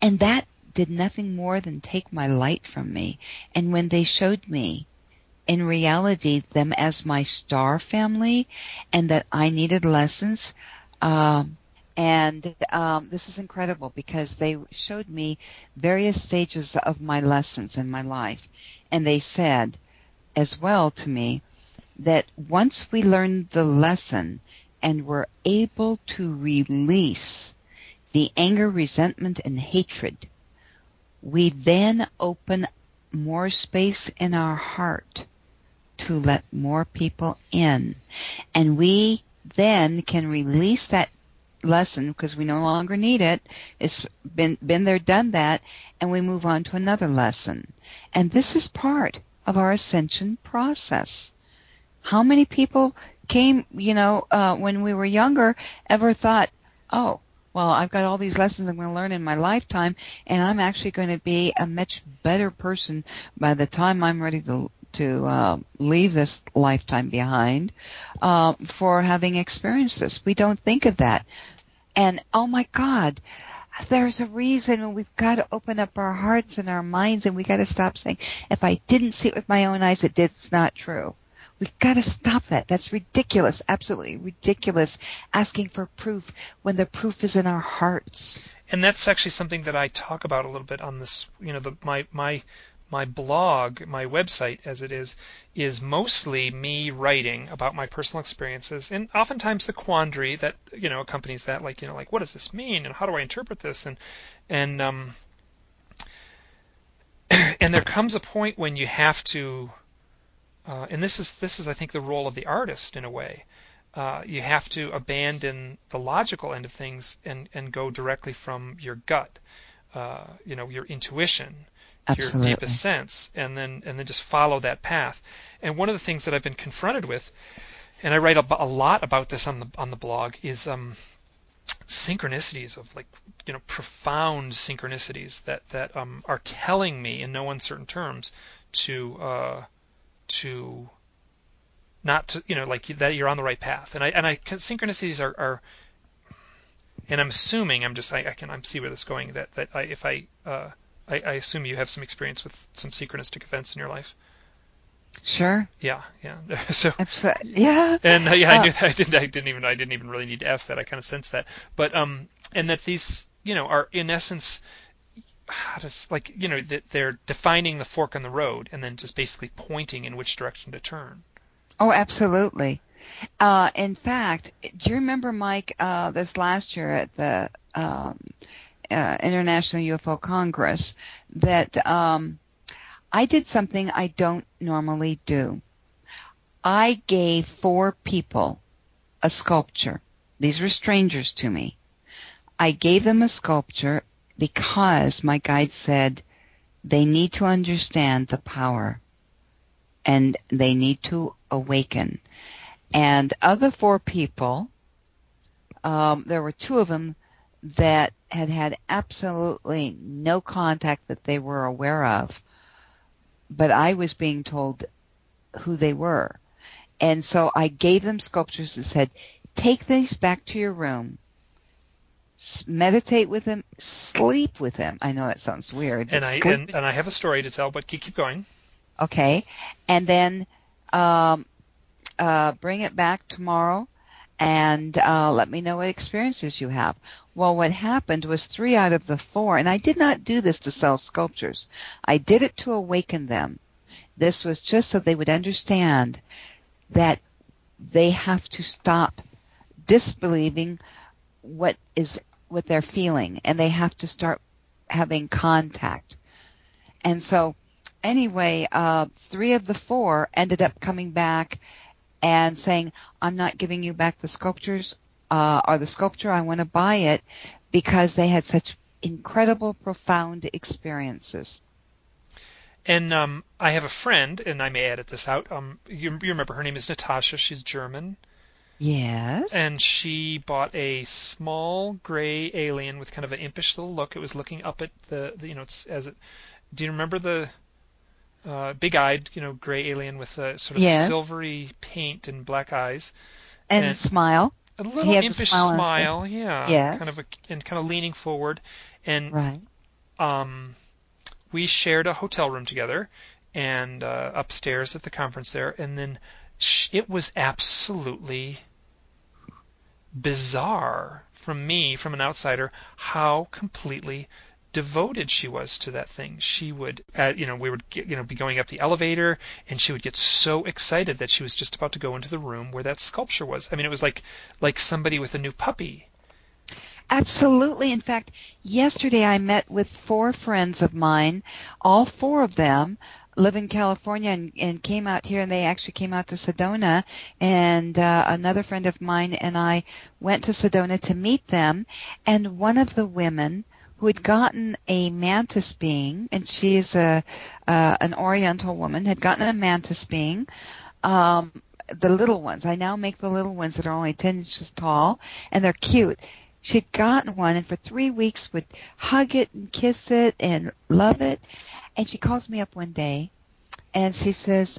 and that did nothing more than take my light from me. And when they showed me in reality them as my star family and that I needed lessons, um, and um, this is incredible because they showed me various stages of my lessons in my life. And they said as well to me that once we learn the lesson and we're able to release the anger, resentment, and hatred, we then open more space in our heart to let more people in. And we then can release that lesson because we no longer need it. It's been, been there, done that, and we move on to another lesson. And this is part of our ascension process. How many people came, you know, uh, when we were younger, ever thought, oh, well, I've got all these lessons I'm going to learn in my lifetime, and I'm actually going to be a much better person by the time I'm ready to to uh, leave this lifetime behind uh, for having experienced this. We don't think of that, and oh my God, there's a reason we've got to open up our hearts and our minds, and we got to stop saying, "If I didn't see it with my own eyes, it it's not true." We've got to stop that. That's ridiculous. Absolutely ridiculous. Asking for proof when the proof is in our hearts. And that's actually something that I talk about a little bit on this. You know, the, my my my blog, my website as it is, is mostly me writing about my personal experiences and oftentimes the quandary that you know accompanies that, like you know, like what does this mean and how do I interpret this and and um and there comes a point when you have to uh, and this is this is I think the role of the artist in a way. Uh, you have to abandon the logical end of things and and go directly from your gut, uh, you know, your intuition, Absolutely. your deepest sense, and then and then just follow that path. And one of the things that I've been confronted with, and I write a, a lot about this on the on the blog, is um, synchronicities of like you know profound synchronicities that that um, are telling me in no uncertain terms to uh, to not to you know like that you're on the right path and I and I synchronicities are, are and I'm assuming I'm just I, I can I'm see where this is going that that I, if I, uh, I I assume you have some experience with some synchronistic events in your life. Sure. Yeah, yeah. so Absolutely. yeah. And uh, yeah, I uh, knew that. I didn't. I didn't even. I didn't even really need to ask that. I kind of sensed that. But um, and that these, you know, are in essence how does like you know that they're defining the fork in the road and then just basically pointing in which direction to turn. Oh, absolutely. Uh, in fact, do you remember, Mike, uh, this last year at the um, uh, International UFO Congress that um, I did something I don't normally do. I gave four people a sculpture. These were strangers to me. I gave them a sculpture because my guide said they need to understand the power and they need to awaken. And of the four people, um, there were two of them that had had absolutely no contact that they were aware of, but I was being told who they were. And so I gave them sculptures that said, take these back to your room meditate with him, sleep with him. I know that sounds weird. And I and, and, I have a story to tell, but keep keep going. Okay, and then um, uh, bring it back tomorrow, and uh, let me know what experiences you have. Well, what happened was three out of the four, and I did not do this to sell sculptures. I did it to awaken them. This was just so they would understand that they have to stop disbelieving what is what they're feeling and they have to start having contact. And so anyway, uh, three of the four ended up coming back and saying, I'm not giving you back the sculptures, uh, or the sculpture, I want to buy it because they had such incredible, profound experiences. And um, I have a friend, and I may edit this out. Um, you, you remember her name is Natasha. She's German, Yes. And she bought a small gray alien with kind of an impish little look. It was looking up at the, the you know, it's as it. Do you remember the uh, big-eyed, you know, gray alien with a sort of yes. silvery paint and black eyes? And, and smile. A little impish a smile, smile yeah. Yes. Kind of a, and kind of leaning forward, and right. um, we shared a hotel room together, and uh, upstairs at the conference there, and then it was absolutely bizarre from me, from an outsider, how completely devoted she was to that thing. She would, uh, you know, we would, get, you know, be going up the elevator, and she would get so excited that she was just about to go into the room where that sculpture was. I mean, it was like, like somebody with a new puppy. Absolutely. In fact, yesterday I met with four friends of mine. All four of them live in California and, and came out here and they actually came out to Sedona and uh, another friend of mine and I went to Sedona to meet them and one of the women who had gotten a mantis being and she is a uh, an oriental woman had gotten a mantis being um the little ones I now make the little ones that are only 10 inches tall and they're cute she'd gotten one and for three weeks would hug it and kiss it and love it. And she calls me up one day and she says,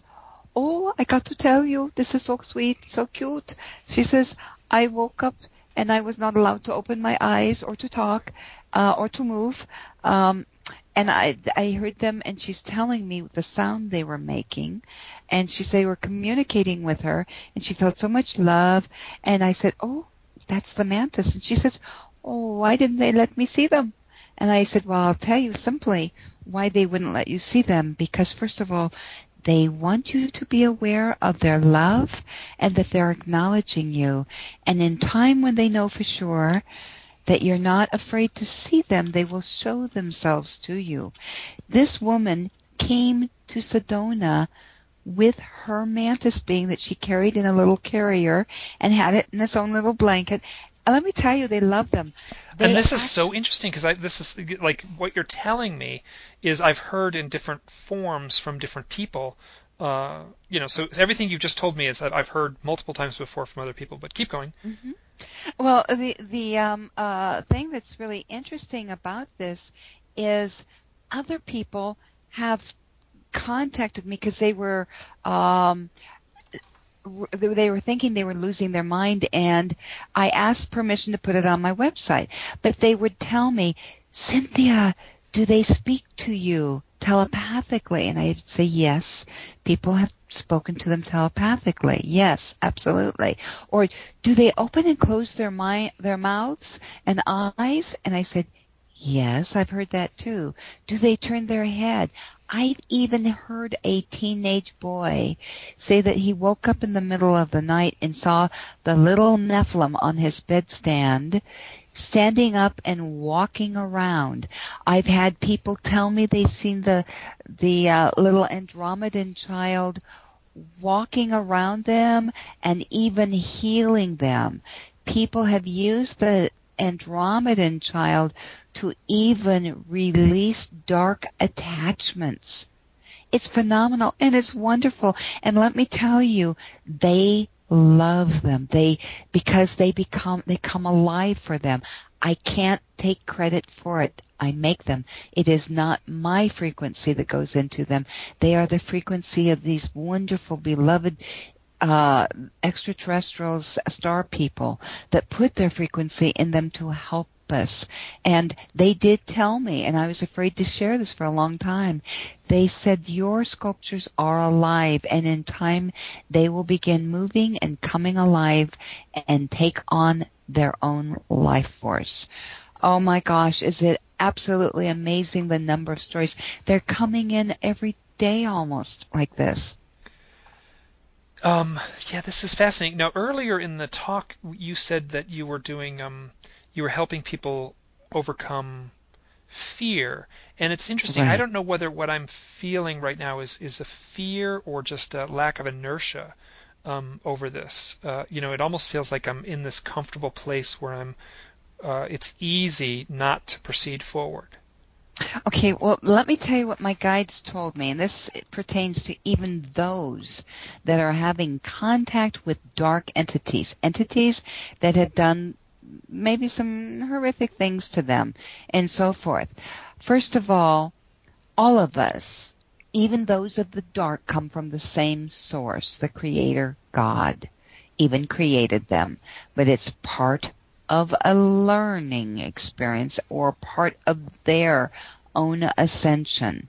Oh, I got to tell you, this is so sweet, so cute. She says, I woke up and I was not allowed to open my eyes or to talk uh, or to move. Um, and I, I heard them and she's telling me the sound they were making and she said they were communicating with her and she felt so much love and I said, oh, that's the mantis. And she says, oh, why didn't they let me see them? And I said, well, I'll tell you simply why they wouldn't let you see them because first of all, they want you to be aware of their love and that they're acknowledging you. And in time when they know for sure that you're not afraid to see them, they will show themselves to you. This woman came to Sedona with her mantis being that she carried in a little carrier and had it in its own little blanket. And let me tell you, they love them. They and this actually, is so interesting because this is like what you're telling me is I've heard in different forms from different people. Uh, you know, so everything you've just told me is that I've heard multiple times before from other people. But keep going. Mm-hmm. Well, the the um, uh, thing that's really interesting about this is other people have contacted me because they were um, they were thinking they were losing their mind and I asked permission to put it on my website. But they would tell me, Cynthia, do they speak to you telepathically? And I'd say, yes, people have spoken to them telepathically. Yes, absolutely. Or do they open and close their mind, their mouths and eyes? And I said, yes, I've heard that too. Do they turn their head? I've even heard a teenage boy say that he woke up in the middle of the night and saw the little Nephilim on his bedstand standing up and walking around. I've had people tell me they've seen the the uh, little Andromedan child walking around them and even healing them. People have used the Andromedan child to even release dark attachments. It's phenomenal and it's wonderful. And let me tell you, they love them. They, because they become, they come alive for them. I can't take credit for it. I make them. It is not my frequency that goes into them. They are the frequency of these wonderful, beloved uh, extraterrestrials, star people that put their frequency in them to help us. And they did tell me, and I was afraid to share this for a long time. They said your sculptures are alive and in time they will begin moving and coming alive and take on their own life force. Oh my gosh, is it absolutely amazing the number of stories. They're coming in every day almost like this. Um, yeah, this is fascinating. Now, earlier in the talk, you said that you were doing, um, you were helping people overcome fear, and it's interesting. Right. I don't know whether what I'm feeling right now is is a fear or just a lack of inertia um, over this. Uh, you know, it almost feels like I'm in this comfortable place where I'm. Uh, it's easy not to proceed forward. Okay, well, let me tell you what my guides told me, and this pertains to even those that are having contact with dark entities, entities that have done maybe some horrific things to them, and so forth. First of all, all of us, even those of the dark, come from the same source, the Creator God, even created them, but it's part of a learning experience or part of their own ascension.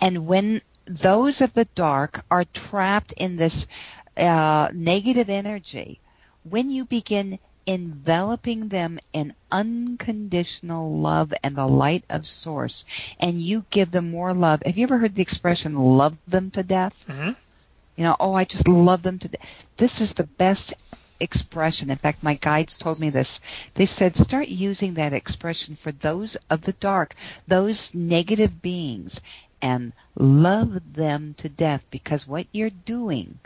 And when those of the dark are trapped in this uh, negative energy, when you begin enveloping them in unconditional love and the light of source, and you give them more love. Have you ever heard the expression "love them to death"? Mm-hmm. You know, oh, I just love them to death. This is the best expression. In fact, my guides told me this. They said start using that expression for those of the dark, those negative beings, and love them to death because what you're doing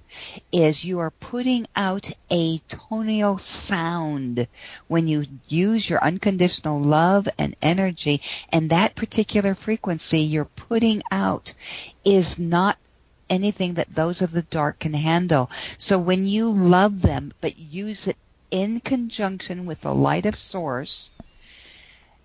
is you are putting out a tonal sound when you use your unconditional love and energy and that particular frequency you're putting out is not anything that those of the dark can handle. So when you love them but use it in conjunction with the light of source,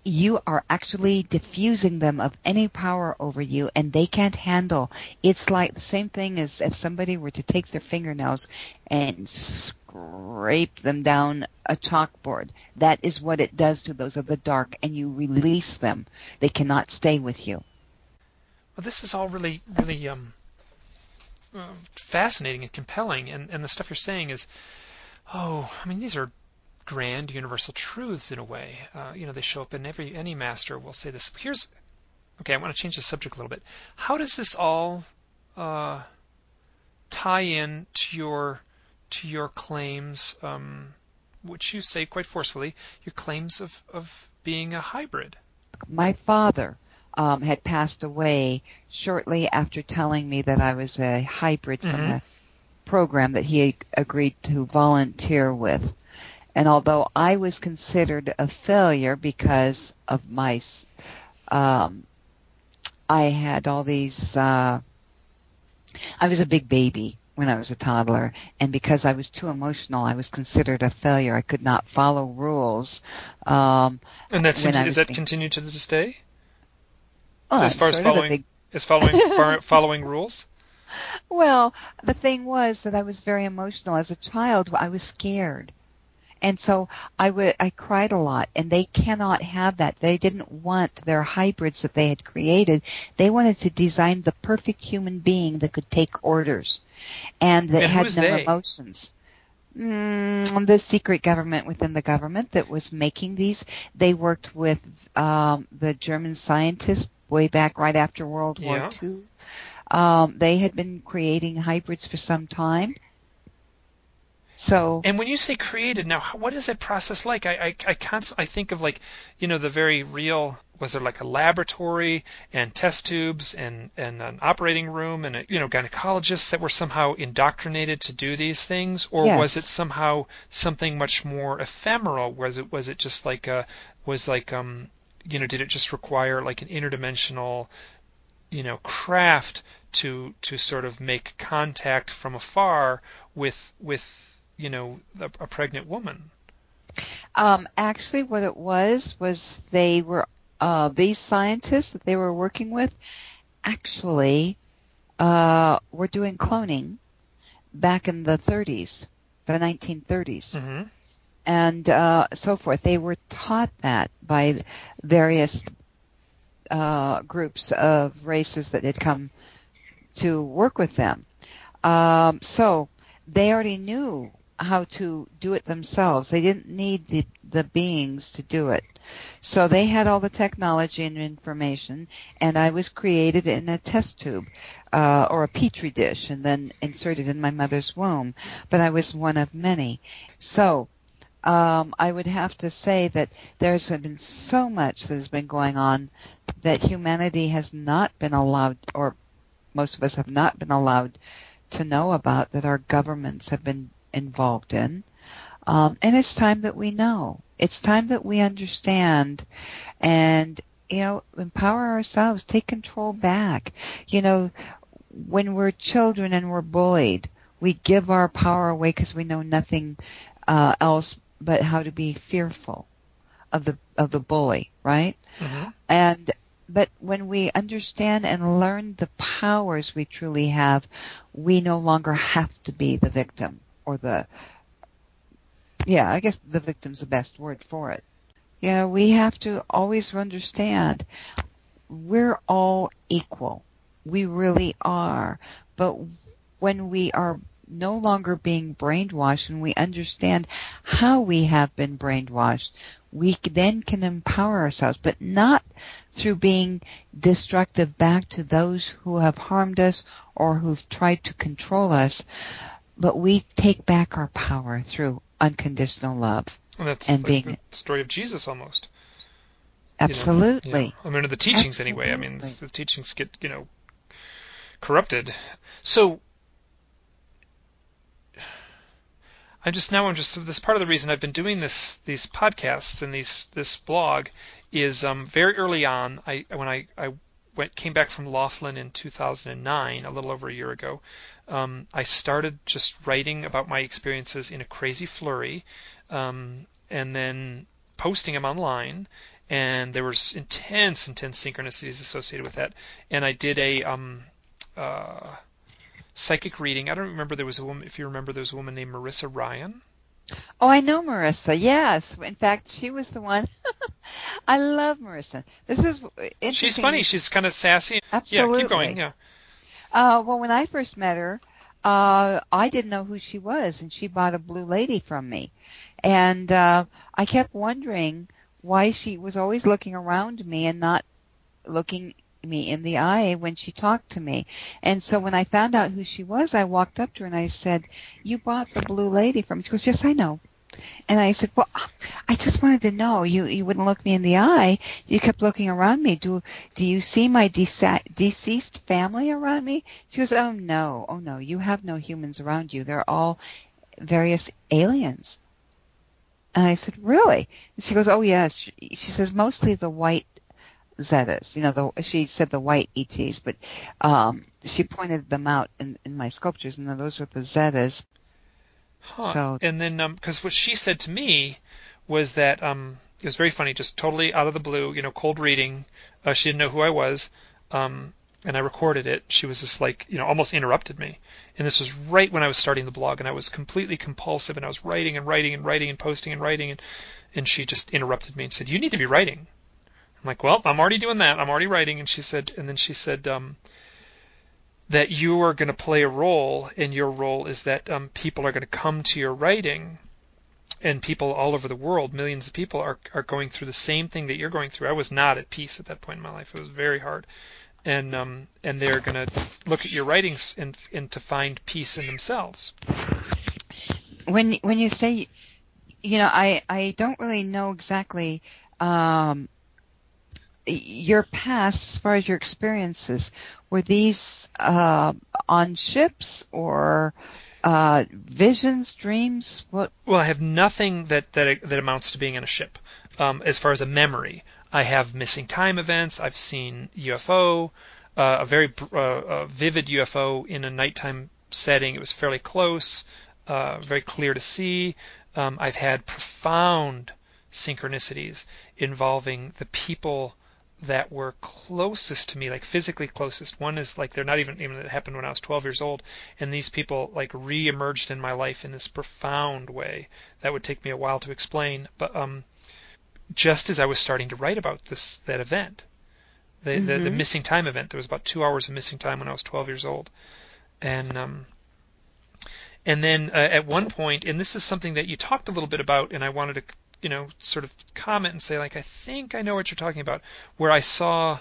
you are actually diffusing them of any power over you and they can't handle. It's like the same thing as if somebody were to take their fingernails and scrape them down a chalkboard. That is what it does to those of the dark and you release them. They cannot stay with you. Well, this is all really, really um, fascinating and compelling. And, and the stuff you're saying is, oh, I mean, these are grand universal truths in a way. Uh, you know, they show up in every any master will say this. Here's okay. I want to change the subject a little bit. How does this all uh, tie in to your to your claims, um, which you say quite forcefully, your claims of of being a hybrid? My father um, had passed away shortly after telling me that I was a hybrid mm-hmm. from a program that he agreed to volunteer with. And although I was considered a failure because of my, um, I had all these, uh, I was a big baby when I was a toddler, and because I was too emotional, I was considered a failure. I could not follow rules. Um, and that seems, is that being, continued to this day? Well, as far as following, big... as following, following rules. Well, the thing was that I was very emotional as a child. I was scared. And so I would, I cried a lot and they cannot have that. They didn't want their hybrids that they had created. They wanted to design the perfect human being that could take orders and that and had no they? emotions. Mm, the secret government within the government that was making these. They worked with um, the German scientists way back right after World yeah. War II. Um, they had been creating hybrids for some time. So. And when you say created, now what is that process like? I I I, const- I think of like you know the very real. Was there like a laboratory and test tubes and and an operating room and a, you know gynecologists that were somehow indoctrinated to do these things, or yes. was it somehow something much more ephemeral? Was it was it just like a was like um you know did it just require like an interdimensional you know craft to to sort of make contact from afar with with you know, a, a pregnant woman? Um, actually, what it was was they were uh, these scientists that they were working with actually uh, were doing cloning back in the 30s, the 1930s, mm-hmm. And uh, so forth. They were taught that by various uh, groups of races that had come to work with them. Um, so they already knew how to do it themselves. They didn't need the, the beings to do it. So they had all the technology and information, and I was created in a test tube, uh, or a petri dish, and then inserted in my mother's womb. But I was one of many. So, um, I would have to say that there's been so much that has been going on that humanity has not been allowed, or most of us have not been allowed to know about that our governments have been involved in. Um, and it's time that we know. It's time that we understand and, you know, empower ourselves, take control back. You know, when we're children and we're bullied, we give our power away because we know nothing uh, else but how to be fearful of the of the bully, right? Mm-hmm. And but when we understand and learn the powers we truly have, we no longer have to be the victim or the yeah, I guess the victim's the best word for it. Yeah, we have to always understand we're all equal. We really are. But when we are no longer being brainwashed and we understand how we have been brainwashed, we then can empower ourselves, but not through being destructive back to those who have harmed us or who've tried to control us, but we take back our power through unconditional love. And that's and like being the story of Jesus almost. Absolutely. You know, I mean, the teachings Absolutely. anyway. I mean, the teachings get you know corrupted. So I just now I'm just this part of the reason I've been doing this these podcasts and these this blog is um, very early on. I when I, I went came back from Laughlin in 2009, a little over a year ago, um, I started just writing about my experiences in a crazy flurry, um, and then posting them online. And there was intense, intense synchronicities associated with that. And I did a um, uh, psychic reading. I don't remember there was a woman. If you remember, there was a woman named Marissa Ryan. Oh, I know Marissa. Yes, in fact, she was the one. I love Marissa. This is interesting. She's funny. She's kind of sassy. Absolutely. Yeah, keep going. Yeah. Uh, well, when I first met her, uh, I didn't know who she was, and she bought a blue lady from me, and uh, I kept wondering why she was always looking around me and not looking me in the eye when she talked to me. And so when I found out who she was, I walked up to her and I said, "You bought the blue lady from me." She goes, "Yes, I know." And I said, "Well, I just wanted to know. You you wouldn't look me in the eye. You kept looking around me. Do do you see my deceased family around me?" She goes, "Oh no, oh no. You have no humans around you. They're all various aliens." And I said, "Really?" And she goes, "Oh yes." She says, "Mostly the white Zetas. You know, the, she said the white ETs, but um, she pointed them out in, in my sculptures, and those are the Zetas. Huh. So, and then, because um, what she said to me was that um, it was very funny, just totally out of the blue, you know, cold reading. Uh, she didn't know who I was, um, and I recorded it. She was just like, you know, almost interrupted me. And this was right when I was starting the blog, and I was completely compulsive, and I was writing and writing and writing and posting and writing, and and she just interrupted me and said, "You need to be writing." I'm like, "Well, I'm already doing that. I'm already writing." And she said, and then she said, um, that you are going to play a role, and your role is that um, people are going to come to your writing, and people all over the world, millions of people, are are going through the same thing that you're going through. I was not at peace at that point in my life. It was very hard, and um, and they're going to look at your writings and and to find peace in themselves. When when you say, you know, I I don't really know exactly. Um, your past, as far as your experiences, were these uh, on ships or uh, visions, dreams? What? Well, I have nothing that that that amounts to being on a ship. Um, as far as a memory, I have missing time events. I've seen UFO, uh, a very uh, vivid UFO in a nighttime setting. It was fairly close, uh, very clear to see. Um, I've had profound synchronicities involving the people that were closest to me, like physically closest. One is like they're not even even it happened when I was 12 years old, and these people like re-emerged in my life in this profound way that would take me a while to explain. But um, just as I was starting to write about this that event, the, mm-hmm. the, the missing time event, there was about two hours of missing time when I was 12 years old, and um, and then uh, at one point, and this is something that you talked a little bit about, and I wanted to you know, sort of comment and say like, I think I know what you're talking about. Where I saw,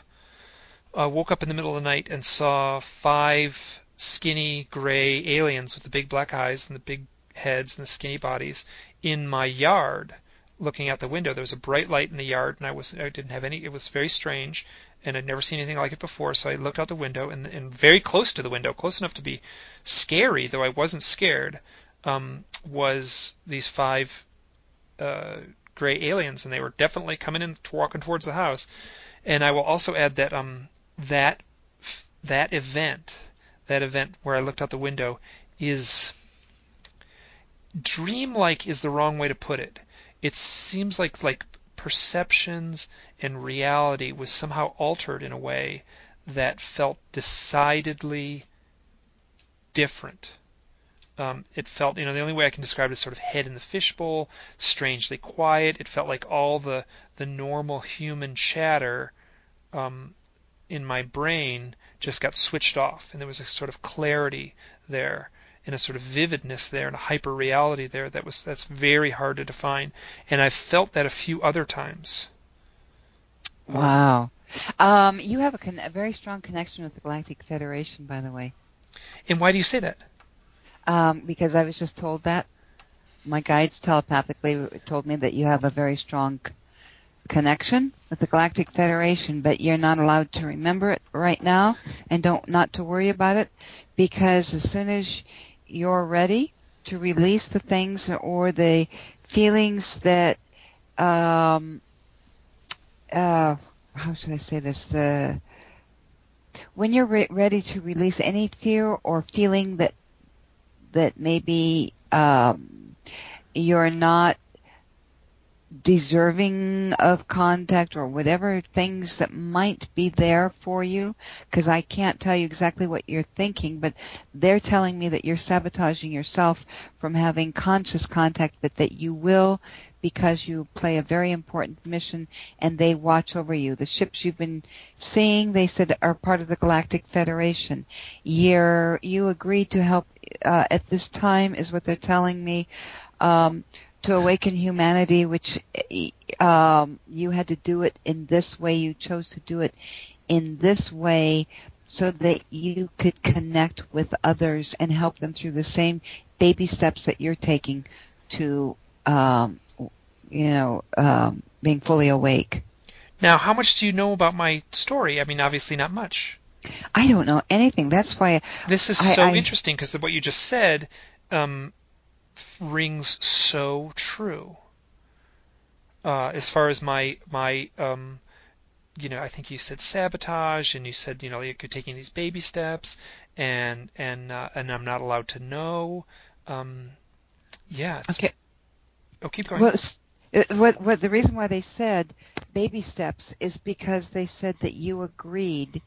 uh, woke up in the middle of the night and saw five skinny gray aliens with the big black eyes and the big heads and the skinny bodies in my yard looking out the window. There was a bright light in the yard, and I was I didn't have any. It was very strange, and I'd never seen anything like it before. So I looked out the window, and, and very close to the window, close enough to be scary, though I wasn't scared, um, was these five uh, gray aliens, and they were definitely coming in, walking towards the house. And I will also add that um, that that event, that event where I looked out the window, is dreamlike is the wrong way to put it. It seems like like perceptions and reality was somehow altered in a way that felt decidedly different um, it felt, you know, the only way I can describe it is sort of head in the fishbowl, strangely quiet. It felt like all the the normal human chatter um, in my brain just got switched off, and there was a sort of clarity there, and a sort of vividness there, and a hyper reality there that was that's very hard to define. And I've felt that a few other times. Wow. Um, you have a, con- a very strong connection with the Galactic Federation, by the way. And why do you say that? Um, because I was just told that. My guides telepathically told me that you have a very strong connection with the Galactic Federation, but you're not allowed to remember it right now, and don't not to worry about it, because as soon as you're ready to release the things or the feelings that um, uh, how should I say this the when you're re- ready to release any fear or feeling that that maybe um, you're not deserving of contact or whatever things that might be there for you because I can't tell you exactly what you're thinking but they're telling me that you're sabotaging yourself from having conscious contact but that you will because you play a very important mission and they watch over you the ships you've been seeing they said are part of the galactic federation you're you agreed to help uh, at this time is what they're telling me um, to awaken humanity, which um, you had to do it in this way. You chose to do it in this way so that you could connect with others and help them through the same baby steps that you're taking to, um, you know, um, being fully awake. Now, how much do you know about my story? I mean, obviously not much. I don't know anything. That's why this is I, so I, interesting because what you just said um, rings so true. Uh, as far as my my um, you know, I think you said sabotage, and you said you know you're taking these baby steps, and and uh, and I'm not allowed to know. Um, yeah. okay. Oh, keep going. Well, what what the reason why they said baby steps is because they said that you agreed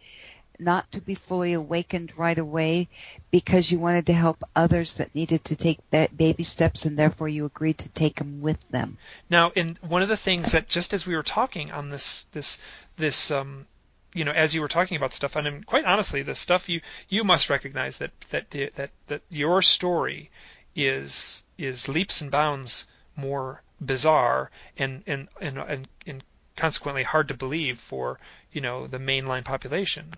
not to be fully awakened right away because you wanted to help others that needed to take baby steps and therefore you agreed to take them with them. Now, in one of the things that just as we were talking on this this this um you know as you were talking about stuff and quite honestly the stuff you you must recognize that that that that your story is is leaps and bounds more bizarre and and and and, and consequently hard to believe for you know the mainline population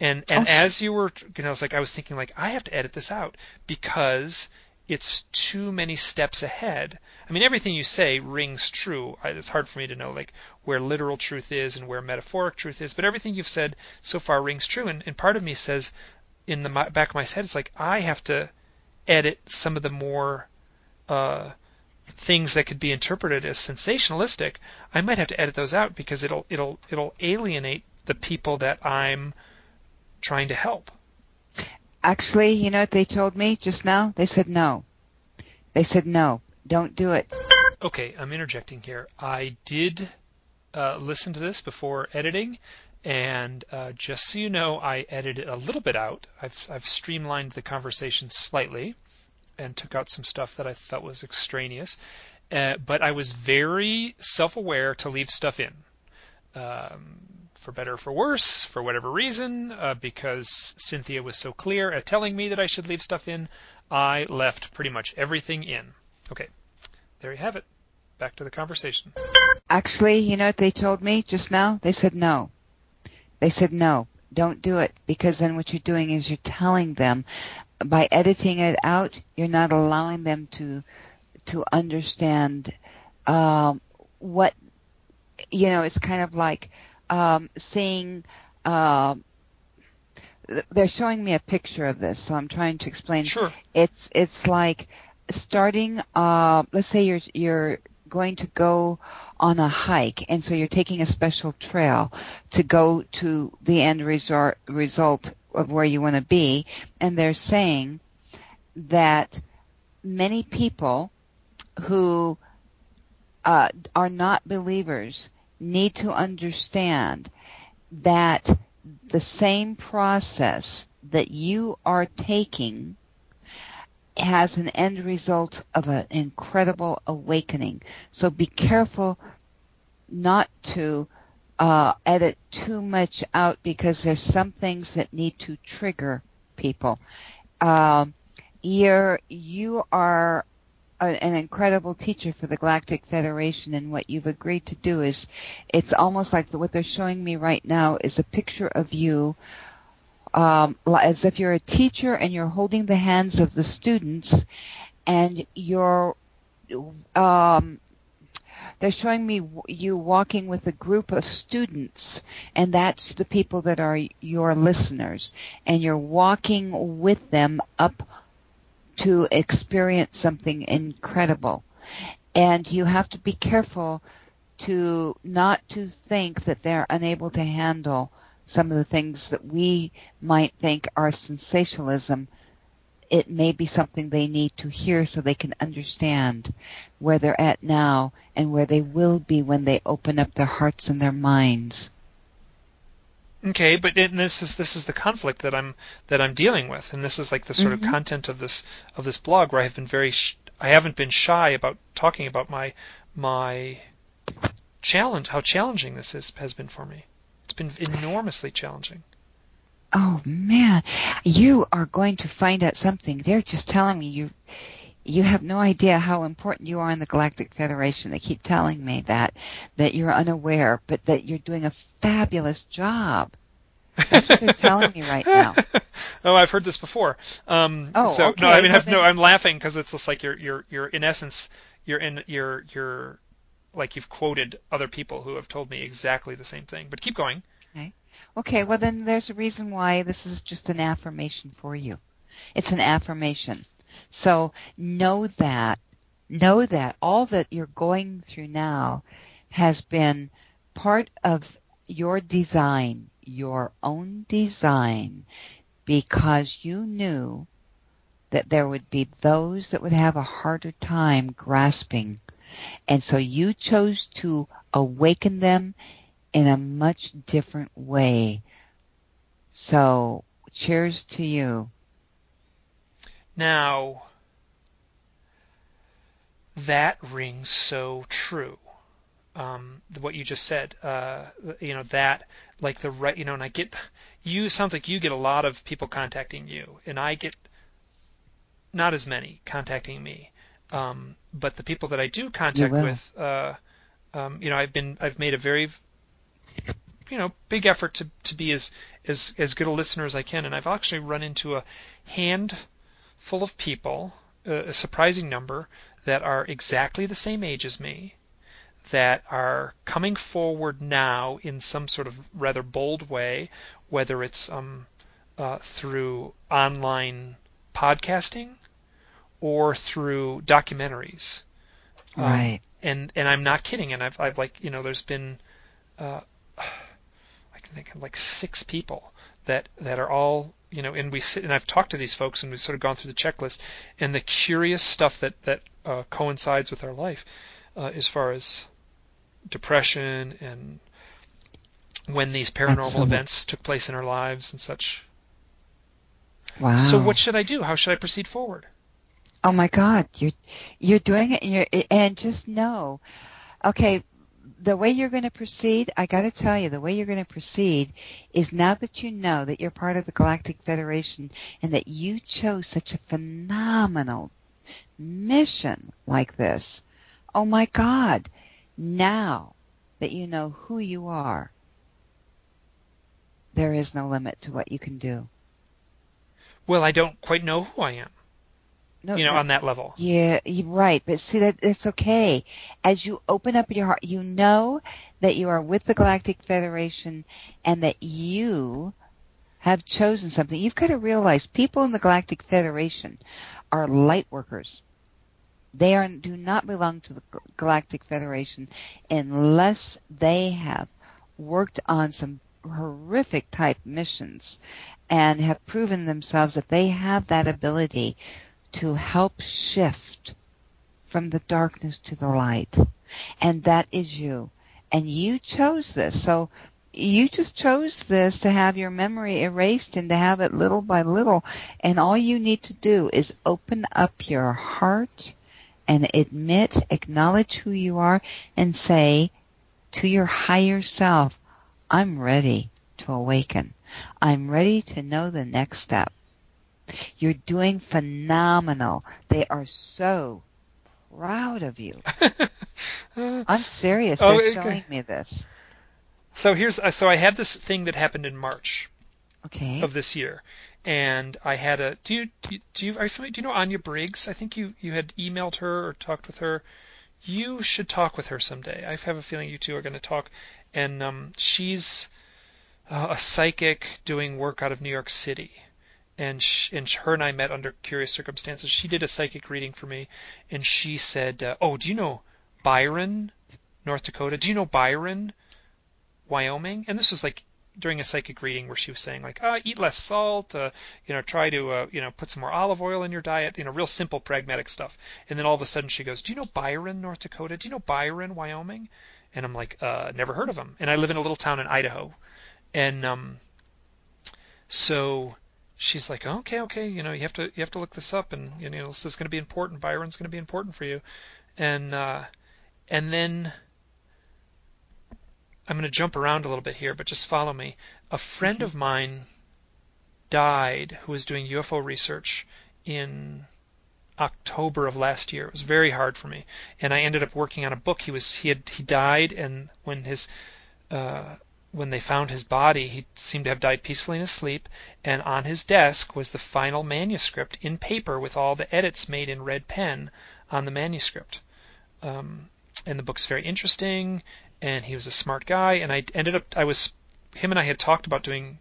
and and oh. as you were, you know, I was like, I was thinking like, I have to edit this out because it's too many steps ahead. I mean, everything you say rings true. It's hard for me to know like where literal truth is and where metaphoric truth is, but everything you've said so far rings true. And, and part of me says, in the back of my head, it's like I have to edit some of the more uh, things that could be interpreted as sensationalistic. I might have to edit those out because it'll it'll it'll alienate the people that I'm trying to help. Actually, you know what they told me just now? They said no. They said no. Don't do it. Okay, I'm interjecting here. I did uh, listen to this before editing, and uh, just so you know, I edited a little bit out. I've, I've streamlined the conversation slightly and took out some stuff that I thought was extraneous. Uh, but I was very self-aware to leave stuff in. Um, for better or for worse, for whatever reason, uh, because Cynthia was so clear at telling me that I should leave stuff in, I left pretty much everything in. Okay, there you have it. Back to the conversation. Actually, you know what they told me just now? They said no. They said no. Don't do it because then what you're doing is you're telling them by editing it out, you're not allowing them to to understand um, what you know. It's kind of like um, seeing. Uh, they're showing me a picture of this, so I'm trying to explain. Sure. It's it's like starting. Uh, let's say you're you're going to go on a hike, and so you're taking a special trail to go to the end resort result of where you want to be, and they're saying that many people who uh, are not believers need to understand that the same process that you are taking has an end result of an incredible awakening. So be careful not to uh, edit too much out because there's some things that need to trigger people. Um, you're, you are a, an incredible teacher for the Galactic Federation, and what you've agreed to do is, it's almost like the, what they're showing me right now is a picture of you, um, as if you're a teacher and you're holding the hands of the students, and you're, um, they're showing me you walking with a group of students, and that's the people that are your listeners, and you're walking with them up to experience something incredible. And you have to be careful to not to think that they're unable to handle some of the things that we might think are sensationalism, it may be something they need to hear so they can understand where they're at now and where they will be when they open up their hearts and their minds. Okay, but it, this is this is the conflict that I'm that I'm dealing with, and this is like the sort mm-hmm. of content of this of this blog where I have been very sh- I haven't been shy about talking about my my challenge how challenging this is, has been for me. Been enormously challenging. Oh man, you are going to find out something. They're just telling me you you have no idea how important you are in the Galactic Federation. They keep telling me that that you're unaware, but that you're doing a fabulous job. That's what they're telling me right now. oh, I've heard this before. Um, oh, so okay. no, I mean, well, no, I'm laughing because it's just like you're you're you're in essence you're in you're you're like you've quoted other people who have told me exactly the same thing. But keep going. Okay. Okay, well then there's a reason why this is just an affirmation for you. It's an affirmation. So know that, know that all that you're going through now has been part of your design, your own design, because you knew that there would be those that would have a harder time grasping. And so you chose to awaken them in a much different way. So, cheers to you. Now, that rings so true. Um, what you just said, uh, you know, that, like the right, you know, and I get, you, sounds like you get a lot of people contacting you, and I get not as many contacting me. Um, but the people that I do contact with, uh, um, you know, I've been, I've made a very you know big effort to to be as as as good a listener as I can, and I've actually run into a handful of people, a surprising number, that are exactly the same age as me, that are coming forward now in some sort of rather bold way, whether it's um, uh, through online podcasting or through documentaries. Um, right. Um, and and I'm not kidding. And I've I've like you know there's been uh, I think of like six people that that are all you know, and we sit and I've talked to these folks and we've sort of gone through the checklist and the curious stuff that that uh, coincides with our life uh, as far as depression and when these paranormal Absolutely. events took place in our lives and such. Wow. So what should I do? How should I proceed forward? Oh my God, you're you're doing it, and, you're, and just know, okay, the way you're going to proceed, I got to tell you, the way you're going to proceed is now that you know that you're part of the Galactic Federation and that you chose such a phenomenal mission like this. Oh my God. Now that you know who you are, there is no limit to what you can do. Well, I don't quite know who I am. No, you know, no, on that level. Yeah, you're right. But see that it's okay. As you open up your heart, you know that you are with the Galactic Federation and that you have chosen something. You've got to realize people in the Galactic Federation are light workers. They are, do not belong to the Galactic Federation unless they have worked on some horrific type missions and have proven themselves that they have that ability to help shift from the darkness to the light. And that is you. And you chose this. So you just chose this to have your memory erased and to have it little by little. And all you need to do is open up your heart and admit, acknowledge who you are and say to your higher self, I'm ready to awaken. I'm ready to know the next step. You're doing phenomenal. They are so proud of you. I'm serious. Oh, They're showing me this. So here's uh, so I had this thing that happened in March. Okay. Of this year, and I had a. Do you do you are you familiar, do you know Anya Briggs? I think you you had emailed her or talked with her. You should talk with her someday. I have a feeling you two are going to talk, and um, she's uh, a psychic doing work out of New York City and she, and her and I met under curious circumstances. She did a psychic reading for me, and she said, uh, "Oh, do you know Byron, North Dakota? Do you know Byron, Wyoming?" And this was like during a psychic reading where she was saying like, uh, eat less salt, uh, you know, try to, uh, you know, put some more olive oil in your diet, you know, real simple pragmatic stuff. And then all of a sudden she goes, do you know Byron, North Dakota? Do you know Byron, Wyoming? And I'm like, uh, never heard of him. And I live in a little town in Idaho, and um, so she's like, okay, okay, you know, you have to you have to look this up, and you know, this is going to be important. Byron's going to be important for you, and uh, and then I'm going to jump around a little bit here, but just follow me. A friend Okay. of mine died who was doing UFO research in October of last year. It was very hard for me, and I ended up working on a book. He was he had he died, and when his uh, when they found his body, he seemed to have died peacefully in his sleep. And on his desk was the final manuscript in paper with all the edits made in red pen on the manuscript. Um, and the book's very interesting. And he was a smart guy. And I ended up I was him and I had talked about doing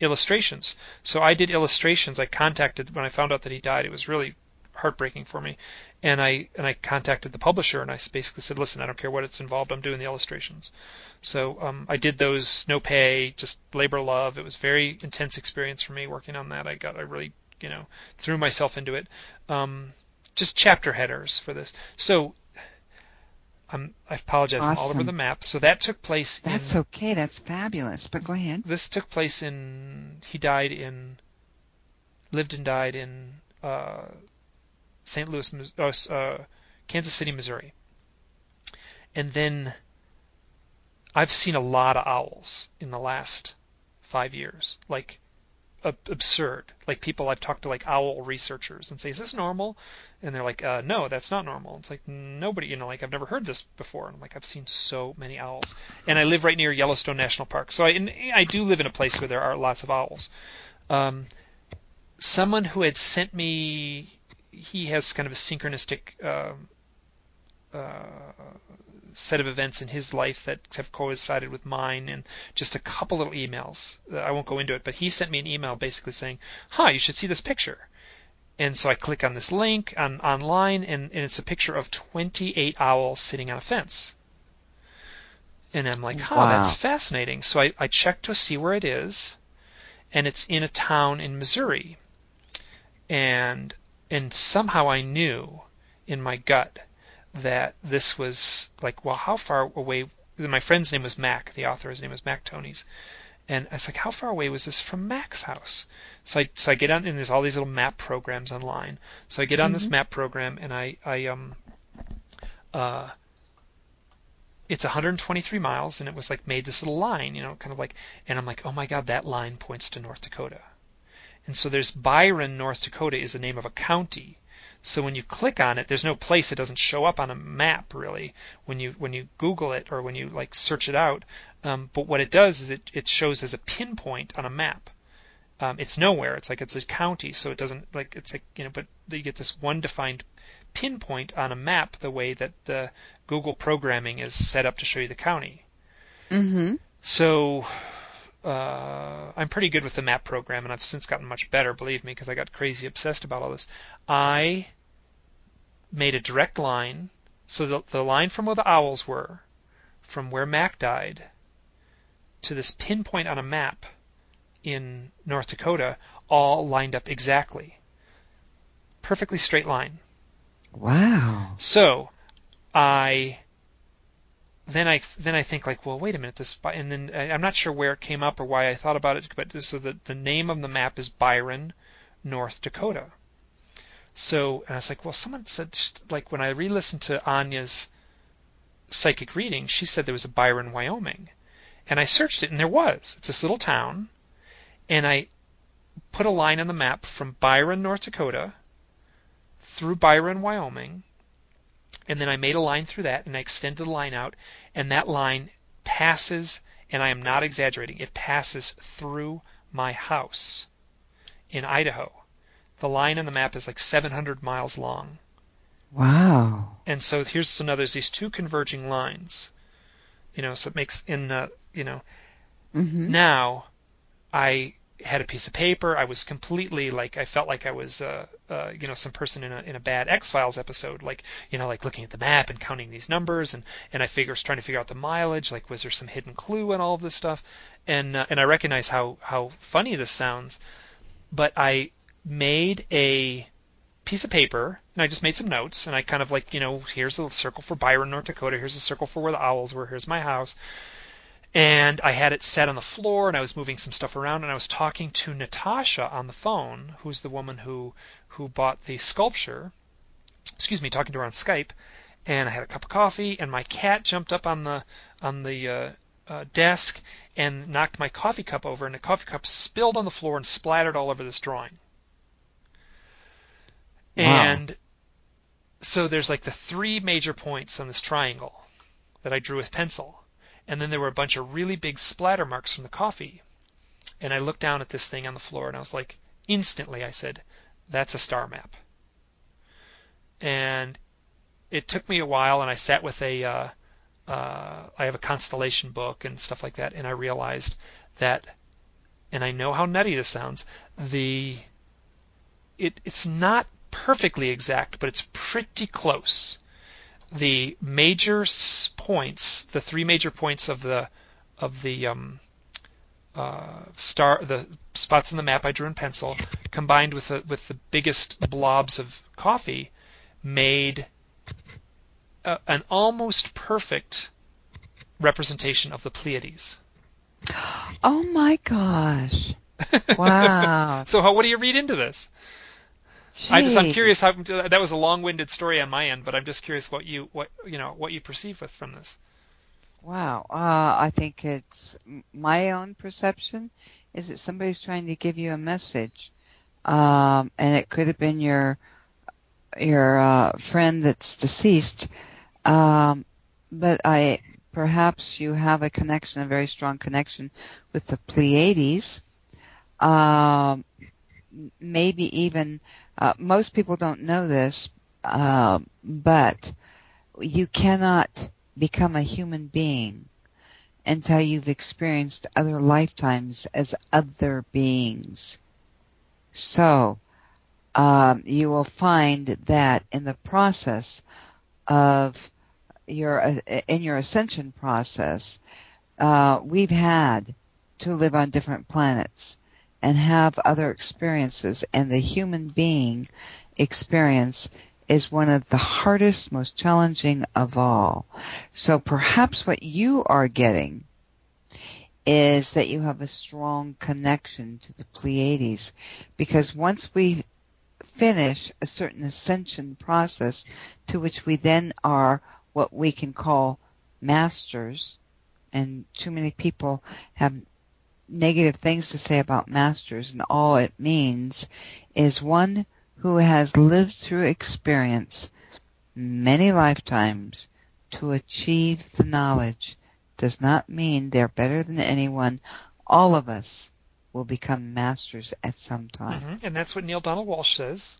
illustrations. So I did illustrations. I contacted when I found out that he died. It was really heartbreaking for me. And I and I contacted the publisher and I basically said, listen, I don't care what it's involved. I'm doing the illustrations. So um, I did those, no pay, just labor love. It was very intense experience for me working on that. I got I really you know threw myself into it. Um, just chapter headers for this. So I'm, I apologize. I'm all over the map. So that took place in That's okay. That's fabulous. But go ahead. this took place in he died in lived and died in uh, St. Louis, uh, uh, Kansas City, Missouri. And then I've seen a lot of owls in the last five years, like absurd. Like people I've talked to, like owl researchers, and say, "Is this normal?" And they're like, uh, "No, that's not normal." It's like nobody, you know, like I've never heard this before. And I'm like, I've seen so many owls, and I live right near Yellowstone National Park, so I I do live in a place where there are lots of owls. Um, someone who had sent me, he has kind of a synchronistic. Um, uh, set of events in his life that have coincided with mine and just a couple little emails. Uh, I won't go into it, but he sent me an email basically saying, "Huh, you should see this picture." And so I click on this link on online, and, and it's a picture of 28 owls sitting on a fence. And I'm like, huh, Wow. that's fascinating. So I, I check to see where it is, and it's in a town in Missouri. And and somehow I knew in my gut that this was like, well, how far away? My friend's name was Mac. The author, his name was Mac Tonnies. And I was like, how far away was this from Mac's house? So I so I get on and there's all these little map programs online. So I get on this Mhm. map program and I I um uh it's 123 miles and it was like made this little line, you know, kind of like and I'm like, oh my god, that line points to North Dakota. And so there's Byron, North Dakota is the name of a county. So when you click on it, there's no place it doesn't show up on a map really when you when you Google it or when you like search it out. Um, but what it does is it it shows as a pinpoint on a map. Um, it's nowhere. It's like it's a county, so it doesn't like it's like you know. But you get this one defined pinpoint on a map the way that the Google programming is set up to show you the county. Mm-hmm. So uh, I'm pretty good with the map program, and I've since gotten much better, believe me, because I got crazy obsessed about all this. I made a direct line, so the, the line from where the owls were, from where Mac died, to this pinpoint on a map in North Dakota, all lined up exactly. Perfectly straight line. Wow. So I then I then I think like, well, wait a minute, this and then I'm not sure where it came up or why I thought about it, but so the the name of the map is Byron, North Dakota. So and I was like, well, someone said like when I re-listened to Anya's psychic reading, she said there was a Byron, Wyoming, and I searched it and there was. It's this little town, and I put a line on the map from Byron, North Dakota, through Byron, Wyoming, and then I made a line through that and I extended the line out and that line passes and I am not exaggerating it passes through my house in Idaho. The line on the map is like 700 miles long. Wow. And so here's so now there's these two converging lines. You know, so it makes in uh, you know Mm-hmm. now I had a piece of paper. I was completely like I felt like I was uh, uh, you know some person in a in a bad X Files episode, like you know like looking at the map and counting these numbers and and I figure trying to figure out the mileage. Like was there some hidden clue in all of this stuff? And uh, and I recognize how how funny this sounds, but I made a piece of paper and I just made some notes and I kind of like you know here's a circle for Byron, North Dakota. Here's a circle for where the owls were. Here's my house and I had it set on the floor and I was moving some stuff around and I was talking to Natasha on the phone, who's the woman who who bought the sculpture. Excuse me, talking to her on Skype, and I had a cup of coffee and my cat jumped up on the on the uh, uh, desk and knocked my coffee cup over and the coffee cup spilled on the floor and splattered all over this drawing. Wow. And so there's like the three major points on this triangle that I drew with pencil and then there were a bunch of really big splatter marks from the coffee. And I looked down at this thing on the floor and I was like, instantly I said, that's a star map. And it took me a while and I sat with a, uh, uh, I have a constellation book and stuff like that, and I realized that, and I know how nutty this sounds, the, it, it's not perfectly exact, but it's pretty close the major points, the three major points of the of the um, uh, star, the spots in the map I drew in pencil, combined with the with the biggest blobs of coffee, made a, an almost perfect representation of the Pleiades. Oh my gosh! Wow. so, how, what do you read into this? I just I'm curious how that was a long-winded story on my end, but I'm just curious what you what you know what you perceive with from this. Wow, uh, I think it's my own perception is that somebody's trying to give you a message, um, and it could have been your your uh, friend that's deceased, um, but I perhaps you have a connection, a very strong connection with the Pleiades. Um, maybe even uh, most people don't know this, uh, but you cannot become a human being until you've experienced other lifetimes as other beings. So, um, you will find that in the process of your uh, in your ascension process, uh, we've had to live on different planets and have other experiences. And the human being experience is one of the hardest, most challenging of all. So perhaps what you are getting is that you have a strong connection to the Pleiades because once we finish a certain ascension process to which we then are what we can call masters and too many people have negative things to say about masters and all it means is one who has lived through experience many lifetimes to achieve the knowledge does not mean they're better than anyone. All of us will become masters at some time. Mm-hmm. And that's what Neale Donald Walsch says.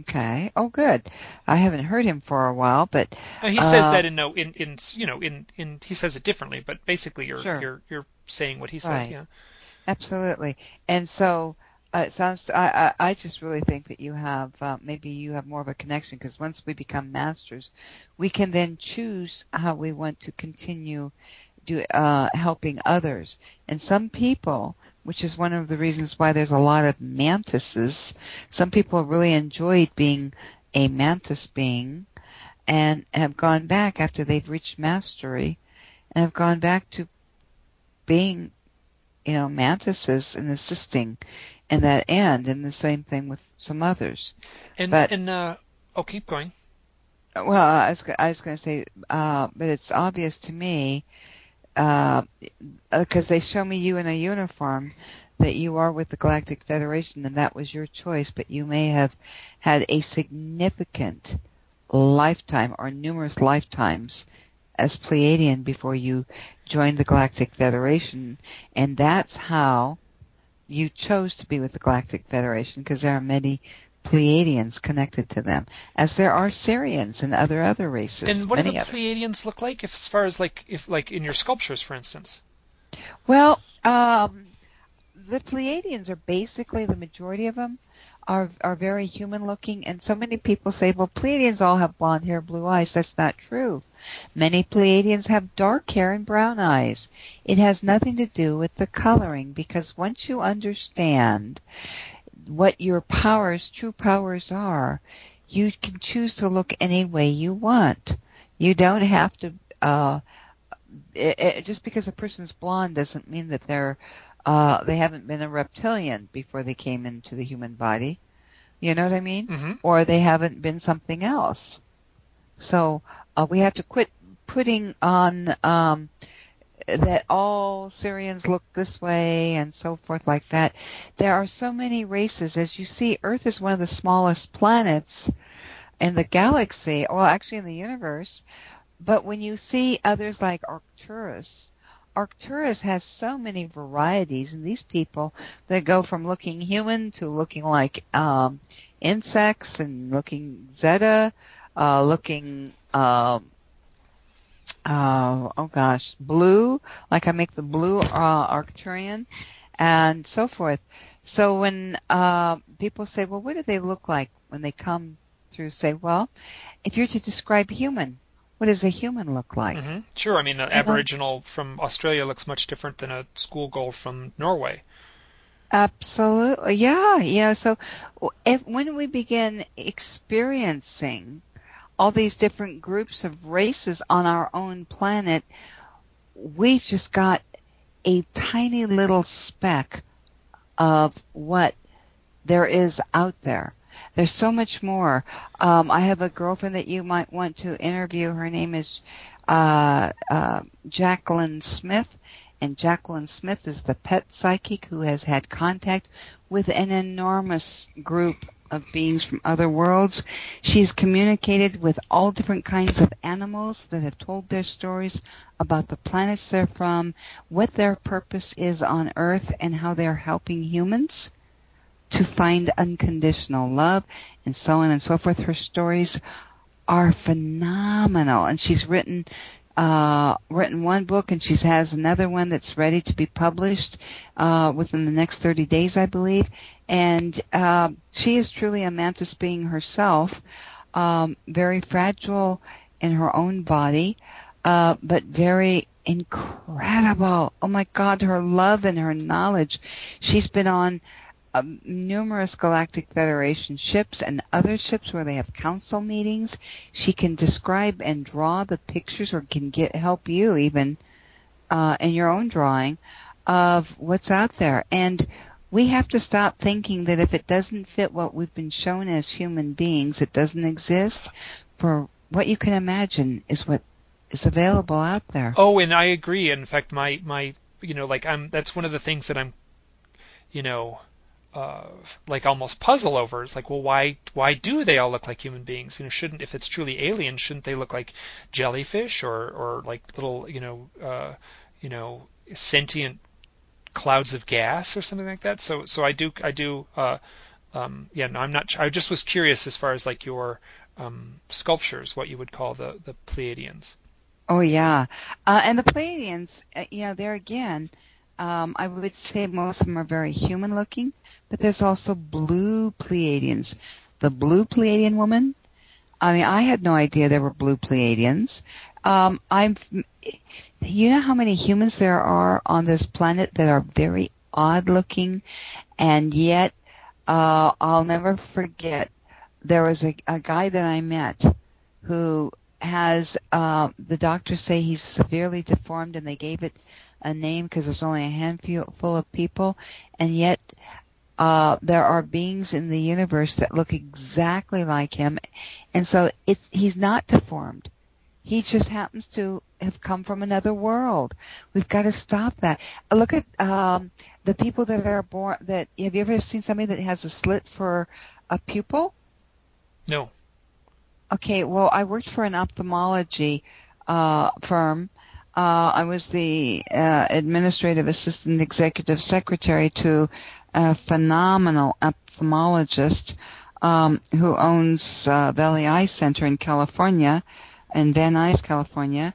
Okay. Oh, good. I haven't heard him for a while, but he says uh, that in no in in you know in in he says it differently, but basically you're sure. you're you're saying what he said. Right. Yeah. Absolutely. And so uh, it sounds. I, I I just really think that you have uh, maybe you have more of a connection because once we become masters, we can then choose how we want to continue do uh, helping others. And some people, which is one of the reasons why there's a lot of mantises. Some people really enjoyed being a mantis being, and have gone back after they've reached mastery, and have gone back to being you know, mantises and assisting in that end, and the same thing with some others. And, but, and uh, oh, keep going. Well, I was, I was going to say, uh, but it's obvious to me, because uh, they show me you in a uniform, that you are with the Galactic Federation, and that was your choice, but you may have had a significant lifetime or numerous lifetimes as Pleiadian before you joined the Galactic Federation, and that's how you chose to be with the Galactic Federation because there are many Pleiadians connected to them, as there are Sirians and other other races. And what do the other. Pleiadians look like, if, as far as like if like in your sculptures, for instance? Well, um, the Pleiadians are basically the majority of them are are very human looking, and so many people say, well, Pleiadians all have blonde hair, blue eyes. That's not true. Many Pleiadians have dark hair and brown eyes. It has nothing to do with the coloring because once you understand what your powers, true powers are, you can choose to look any way you want. You don't have to. Uh, it, it, just because a person's blonde doesn't mean that they're uh, they haven't been a reptilian before they came into the human body. You know what I mean? Mm-hmm. Or they haven't been something else. So uh, we have to quit putting on um, that all Sirians look this way and so forth like that. There are so many races. As you see, Earth is one of the smallest planets in the galaxy, well, actually in the universe. But when you see others like Arcturus, Arcturus has so many varieties, and these people that go from looking human to looking like um, insects and looking Zeta, uh, looking um, uh, oh gosh, blue, like I make the blue uh, Arcturian, and so forth. So when uh, people say, well, what do they look like when they come through? Say, well, if you're to describe human, what does a human look like? Mm-hmm. Sure. I mean, an Aboriginal from Australia looks much different than a schoolgirl from Norway. Absolutely. Yeah. You know, so if, when we begin experiencing all these different groups of races on our own planet, we've just got a tiny little speck of what there is out there. There's so much more. Um, I have a girlfriend that you might want to interview. Her name is uh, uh, Jacquelin Smith, and Jacquelin Smith is the pet psychic who has had contact with an enormous group of beings from other worlds. She's communicated with all different kinds of animals that have told their stories about the planets they're from, what their purpose is on Earth, and how they're helping humans to find unconditional love and so on and so forth. Her stories are phenomenal and she's written uh, written one book and she has another one that's ready to be published uh, within the next 30 days, I believe. And uh, she is truly a mantis being herself, um, very fragile in her own body, uh, but very incredible. Oh my God, her love and her knowledge. She's been on um, numerous Galactic Federation ships and other ships where they have council meetings. She can describe and draw the pictures or can get help you even uh, in your own drawing of what's out there. And we have to stop thinking that if it doesn't fit what we've been shown as human beings, it doesn't exist. For what you can imagine is what is available out there. Oh, and I agree. In fact, my my you know like I'm that's one of the things that I'm you know uh, like almost puzzle over. It's like, well, why why do they all look like human beings? You know, shouldn't if it's truly alien, shouldn't they look like jellyfish or or like little you know uh, you know sentient clouds of gas or something like that? So so I do I do uh, um, yeah no I'm not I just was curious as far as like your um, sculptures, what you would call the the Pleiadians. Oh yeah, uh, and the Pleiadians, uh, you know, there again. Um, I would say most of them are very human looking, but there's also blue Pleiadians. The blue Pleiadian woman, I mean, I had no idea there were blue Pleiadians. Um, I'm, you know how many humans there are on this planet that are very odd looking, and yet, uh, I'll never forget, there was a, a guy that I met who has, uh, the doctors say he's severely deformed and they gave it a name because there's only a handful of people, and yet uh, there are beings in the universe that look exactly like him, and so it's he's not deformed. He just happens to have come from another world. We've got to stop that. Look at um, the people that are born. That have you ever seen somebody that has a slit for a pupil? No. Okay, well, I worked for an ophthalmology uh, firm, uh, I was the uh, administrative assistant executive secretary to a phenomenal ophthalmologist um, who owns uh, Valley Eye Center in California, in Van Nuys, California,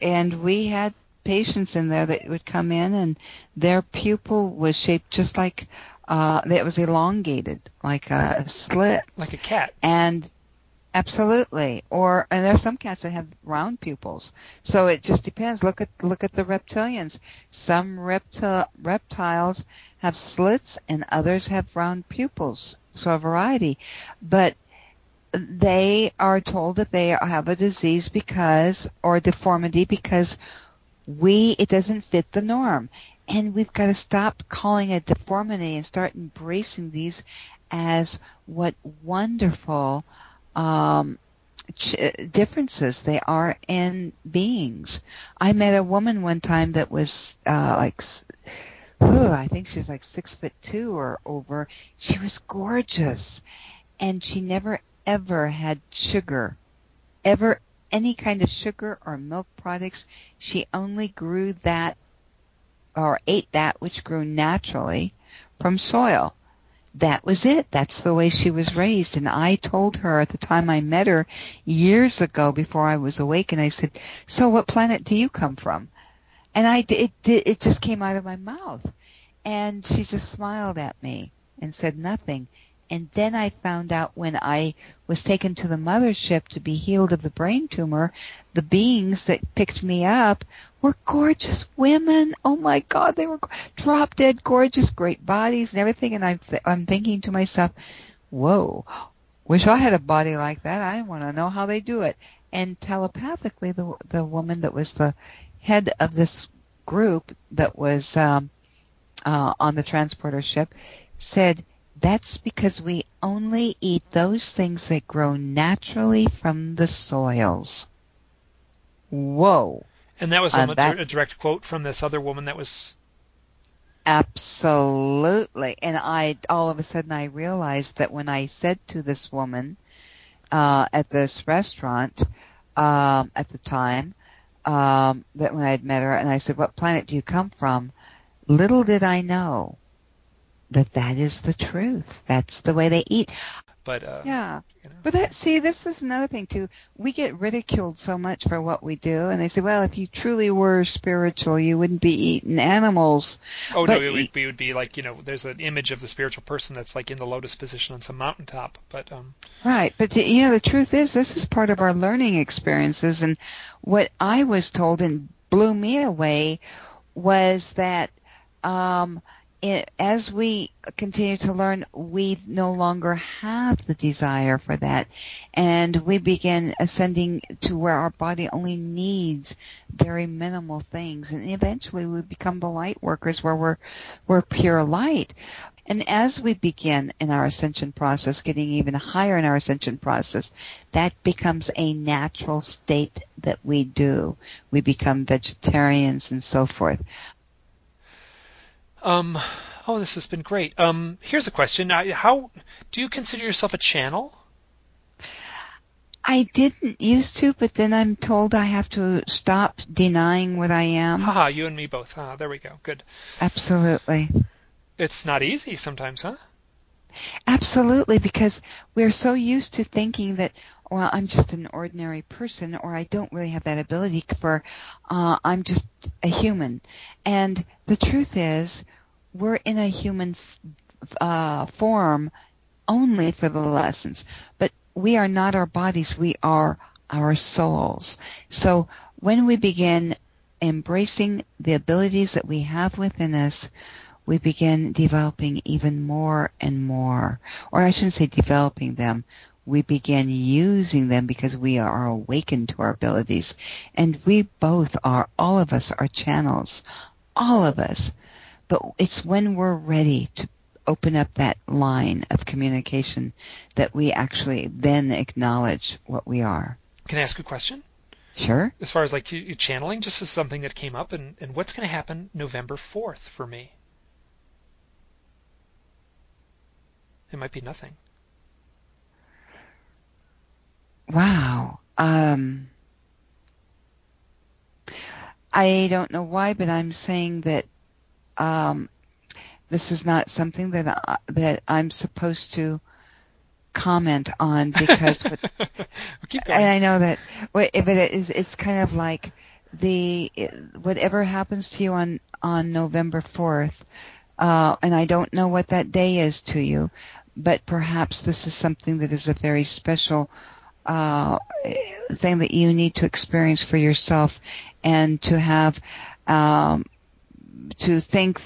and we had patients in there that would come in and their pupil was shaped just like uh it was elongated like a slit. Like a cat. And absolutely. Or and there are some cats that have round pupils. So it just depends. Look at look at the reptilians. Some reptil, reptiles have slits and others have round pupils. So a variety. But they are told that they have a disease because or a deformity because we it doesn't fit the norm. And we've got to stop calling it deformity and start embracing these as what wonderful um, ch- differences they are in beings. I met a woman one time that was uh, like, oh, I think she's like six foot two or over. She was gorgeous, and she never ever had sugar, ever any kind of sugar or milk products. She only grew that or ate that which grew naturally from soil. That was it. That's the way she was raised. And I told her at the time I met her years ago before I was awake and I said, so what planet do you come from? And I, it, it just came out of my mouth. And she just smiled at me and said nothing. And then I found out when I was taken to the mothership to be healed of the brain tumor, the beings that picked me up were gorgeous women. Oh my God, they were drop dead gorgeous, great bodies and everything. And I'm, I'm thinking to myself, whoa, wish I had a body like that. I want to know how they do it. And telepathically, the, the woman that was the head of this group that was, um, uh, on the transporter ship said, that's because we only eat those things that grow naturally from the soils. Whoa. And that was uh, a, that, a direct quote from this other woman that was Absolutely. And I, all of a sudden I realized that when I said to this woman, uh, at this restaurant, um, at the time, um, that when I had met her and I said, what planet do you come from? Little did I know that that is the truth. That's the way they eat. But uh, yeah, you know. but that see, this is another thing too. We get ridiculed so much for what we do, and they say, "Well, if you truly were spiritual, you wouldn't be eating animals." Oh but no, we would, we would be like you know, there's an image of the spiritual person that's like in the lotus position on some mountaintop, but um. Right, but you know, the truth is, this is part of our learning experiences, and what I was told and blew me away was that um it, as we continue to learn, we no longer have the desire for that. And we begin ascending to where our body only needs very minimal things. And eventually we become the light workers where we're, we're pure light. And as we begin in our ascension process, getting even higher in our ascension process, that becomes a natural state that we do. We become vegetarians and so forth. Um, oh, this has been great. Um, here's a question: How do you consider yourself a channel? I didn't used to, but then I'm told I have to stop denying what I am. Haha, you and me both. Ah, there we go. Good. Absolutely. It's not easy sometimes, huh? Absolutely, because we're so used to thinking that, well, I'm just an ordinary person, or I don't really have that ability for, uh, I'm just a human. And the truth is, we're in a human f- uh, form only for the lessons, but we are not our bodies. We are our souls. So when we begin embracing the abilities that we have within us, we begin developing even more and more. Or I shouldn't say developing them. We begin using them because we are awakened to our abilities. And we both are, all of us are channels. All of us. But it's when we're ready to open up that line of communication that we actually then acknowledge what we are. Can I ask a question? Sure. As far as like you, channeling, just as something that came up, and, and what's going to happen November 4th for me? It might be nothing. Wow. Um, I don't know why, but I'm saying that um, this is not something that I, that I'm supposed to comment on because what, and I know that but it is it's kind of like the whatever happens to you on on November fourth, uh, and I don't know what that day is to you, but perhaps this is something that is a very special uh, thing that you need to experience for yourself, and to have um, to think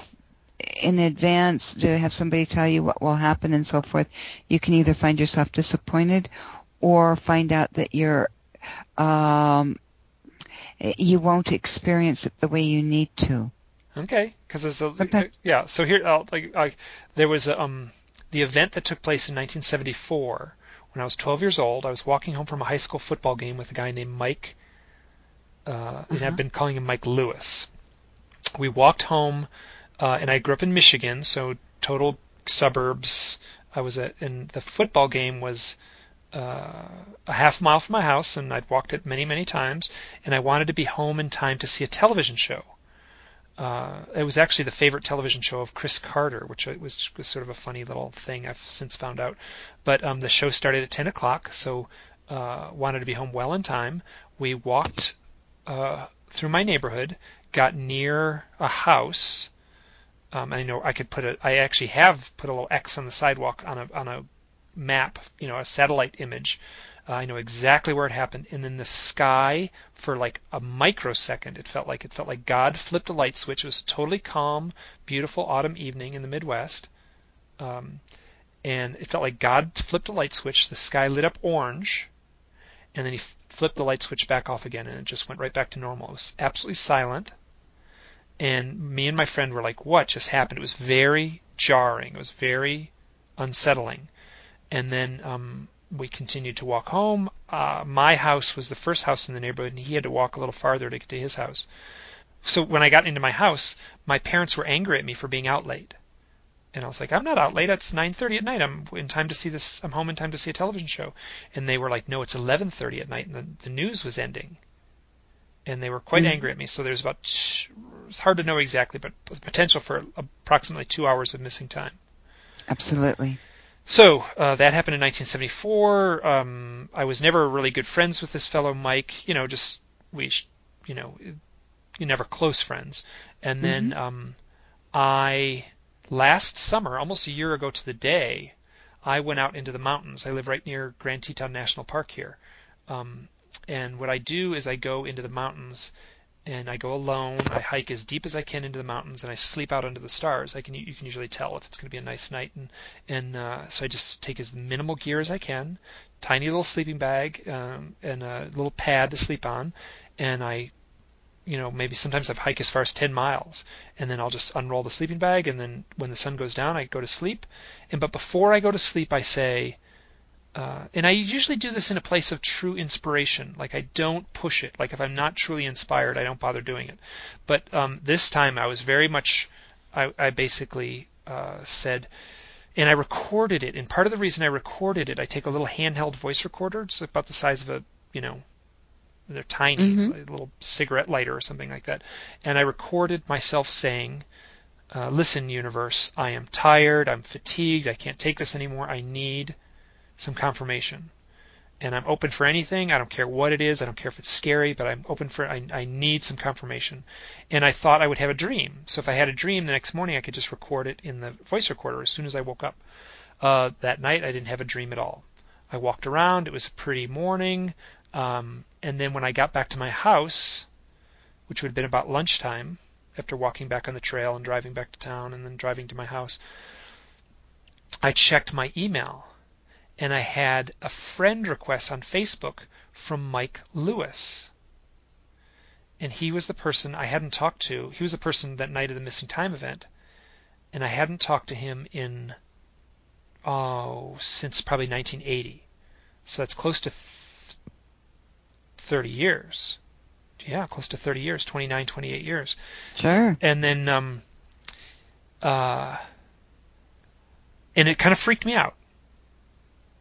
in advance to have somebody tell you what will happen and so forth, you can either find yourself disappointed or find out that you're um, you won't experience it the way you need to. Okay, because there's a Sometimes. yeah. So here, uh, like, I, there was a, um the event that took place in 1974 when I was 12 years old. I was walking home from a high school football game with a guy named Mike. Uh, uh-huh. and I've been calling him Mike Lewis. We walked home, uh, and I grew up in Michigan, so total suburbs. I was at, and the football game was uh, a half mile from my house, and I'd walked it many, many times, and I wanted to be home in time to see a television show. Uh, it was actually the favorite television show of Chris Carter, which was, was sort of a funny little thing I've since found out. But um, the show started at 10 o'clock, so uh, wanted to be home well in time. We walked uh, through my neighborhood, got near a house. Um, I know I could put a. I actually have put a little X on the sidewalk on a on a map, you know, a satellite image. I know exactly where it happened. And in the sky, for like a microsecond, it felt like it felt like God flipped a light switch. It was a totally calm, beautiful autumn evening in the Midwest, um, and it felt like God flipped a light switch. The sky lit up orange, and then he flipped the light switch back off again, and it just went right back to normal. It was absolutely silent. And me and my friend were like, "What just happened?" It was very jarring. It was very unsettling and then um, we continued to walk home. Uh, my house was the first house in the neighborhood, and he had to walk a little farther to get to his house. So when I got into my house, my parents were angry at me for being out late. And I was like, I'm not out late. It's 9:30 at night. I'm in time to see this. I'm home in time to see a television show. And they were like, No, it's 11:30 at night, and the, the news was ending. And they were quite mm-hmm. angry at me. So there's about it's hard to know exactly, but the potential for approximately two hours of missing time. Absolutely. So uh, that happened in 1974. Um, I was never really good friends with this fellow Mike. You know, just we, you know, you never close friends. And then mm-hmm. um, I last summer, almost a year ago to the day, I went out into the mountains. I live right near Grand Teton National Park here. Um, and what I do is I go into the mountains and I go alone. I hike as deep as I can into the mountains, and I sleep out under the stars. I can you can usually tell if it's going to be a nice night, and and uh, so I just take as minimal gear as I can, tiny little sleeping bag, um, and a little pad to sleep on, and I, you know, maybe sometimes I've hiked as far as 10 miles, and then I'll just unroll the sleeping bag, and then when the sun goes down, I go to sleep, and but before I go to sleep, I say uh, and I usually do this in a place of true inspiration. Like I don't push it. Like if I'm not truly inspired, I don't bother doing it. But um, this time I was very much. I, I basically uh, said, and I recorded it. And part of the reason I recorded it, I take a little handheld voice recorder. It's about the size of a, you know, they're tiny, mm-hmm. a little cigarette lighter or something like that. And I recorded myself saying, uh, "Listen, universe, I am tired. I'm fatigued. I can't take this anymore. I need." Some confirmation. And I'm open for anything. I don't care what it is. I don't care if it's scary, but I'm open for. I, I need some confirmation. And I thought I would have a dream. So if I had a dream the next morning, I could just record it in the voice recorder as soon as I woke up. Uh, that night, I didn't have a dream at all. I walked around. It was a pretty morning. Um, and then when I got back to my house, which would have been about lunchtime, after walking back on the trail and driving back to town and then driving to my house, I checked my email and I had a friend request on Facebook from Mike Lewis. And he was the person I hadn't talked to. He was the person that night of the missing time event. And I hadn't talked to him in, oh, since probably 1980. So that's close to th- 30 years. Yeah, close to 30 years, 29, 28 years. Sure. And then, um, uh, and it kind of freaked me out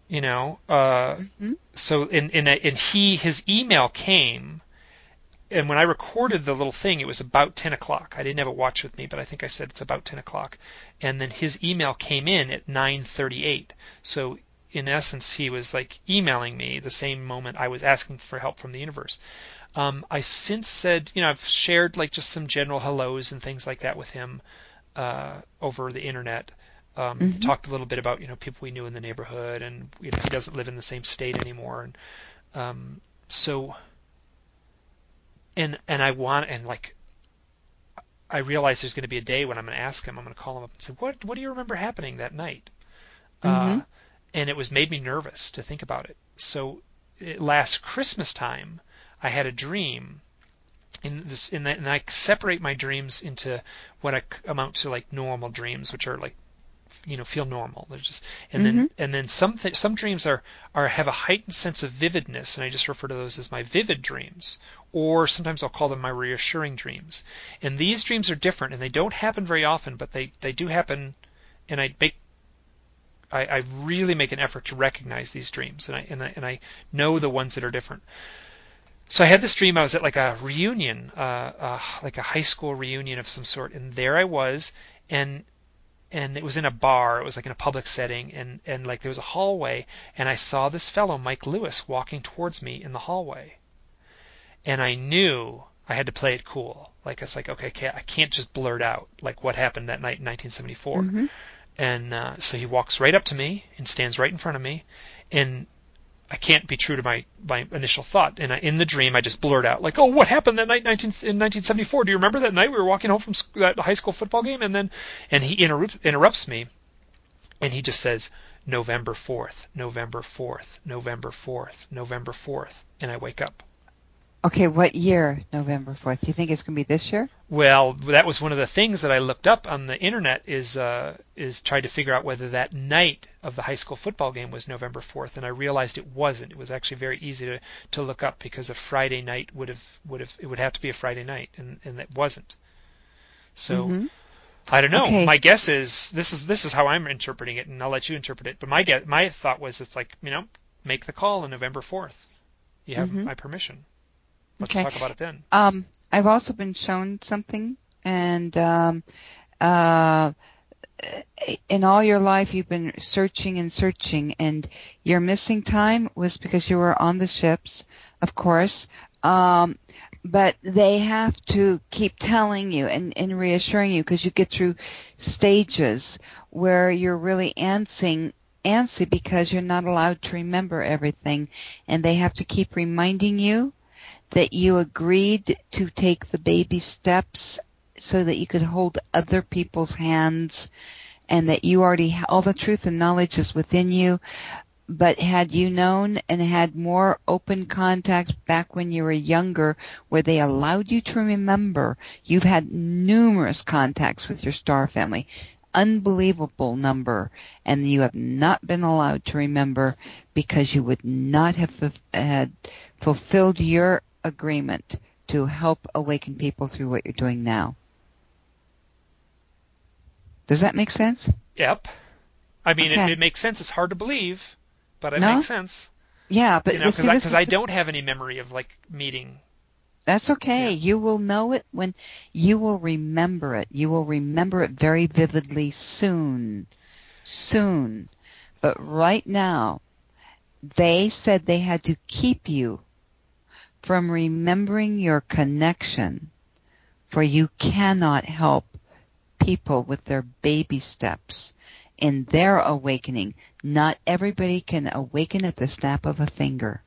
you know uh, mm-hmm. so in in and he his email came and when I recorded the little thing, it was about 10 o'clock. I didn't have a watch with me, but I think I said it's about 10 o'clock. And then his email came in at 9:38. So in essence, he was like emailing me the same moment I was asking for help from the universe. Um, I've since said, you know, I've shared like just some general hellos and things like that with him uh, over the internet. Um, mm-hmm. Talked a little bit about you know people we knew in the neighborhood, and you know he doesn't live in the same state anymore, and um, so and and I want and like I realize there's going to be a day when I'm going to ask him. I'm going to call him up and say, "What what do you remember happening that night?" Mm-hmm. Uh, and it was made me nervous to think about it. So it, last Christmas time, I had a dream. In this, in that, and I separate my dreams into what I amount to like normal dreams, which are like you know feel normal. They're just and mm-hmm. then and then some th- some dreams are are have a heightened sense of vividness, and I just refer to those as my vivid dreams, or sometimes I'll call them my reassuring dreams. And these dreams are different, and they don't happen very often, but they they do happen, and I make I, I really make an effort to recognize these dreams, and I, and I and I know the ones that are different. So I had this dream. I was at like a reunion, uh, uh, like a high school reunion of some sort, and there I was, and and it was in a bar. It was like in a public setting, and and like there was a hallway, and I saw this fellow, Mike Lewis, walking towards me in the hallway, and I knew I had to play it cool. Like it's like okay, I can't just blurt out like what happened that night in 1974. Mm-hmm. And uh, so he walks right up to me and stands right in front of me, and I can't be true to my, my initial thought. And I, in the dream, I just blurt out like, "Oh, what happened that night 19, in 1974? Do you remember that night we were walking home from that high school football game?" And then, and he interrupts interrupts me, and he just says, "November 4th, November 4th, November 4th, November 4th," and I wake up. Okay, what year, November 4th? Do you think it's going to be this year? Well, that was one of the things that I looked up on the internet is uh, is tried to figure out whether that night of the high school football game was November 4th, and I realized it wasn't. It was actually very easy to, to look up because a Friday night would have would have it would have to be a Friday night, and and it wasn't. So. Mm-hmm. I don't know. Okay. My guess is this is this is how I'm interpreting it, and I'll let you interpret it. But my guess, my thought was it's like you know make the call on November 4th. You have mm-hmm. my permission. Let's okay. talk about it then. Um, I've also been shown something, and um, uh, in all your life you've been searching and searching, and your missing time was because you were on the ships, of course. Um, but they have to keep telling you and, and reassuring you because you get through stages where you're really antsing antsy because you're not allowed to remember everything and they have to keep reminding you that you agreed to take the baby steps so that you could hold other people's hands and that you already all the truth and knowledge is within you. But had you known and had more open contact back when you were younger where they allowed you to remember you've had numerous contacts with your star family. Unbelievable number. And you have not been allowed to remember because you would not have had fulfilled your agreement to help awaken people through what you're doing now. Does that make sense? Yep. I mean, okay. it, it, makes sense. It's hard to believe, but it no? makes sense. Yeah, but because you know, I, I, don't have any memory of like meeting. That's okay. Yeah. You will know it when you will remember it. You will remember it very vividly soon. Soon. But right now, they said they had to keep you from remembering your connection, for you cannot help people with their baby steps in their awakening. Not everybody can awaken at the snap of a finger.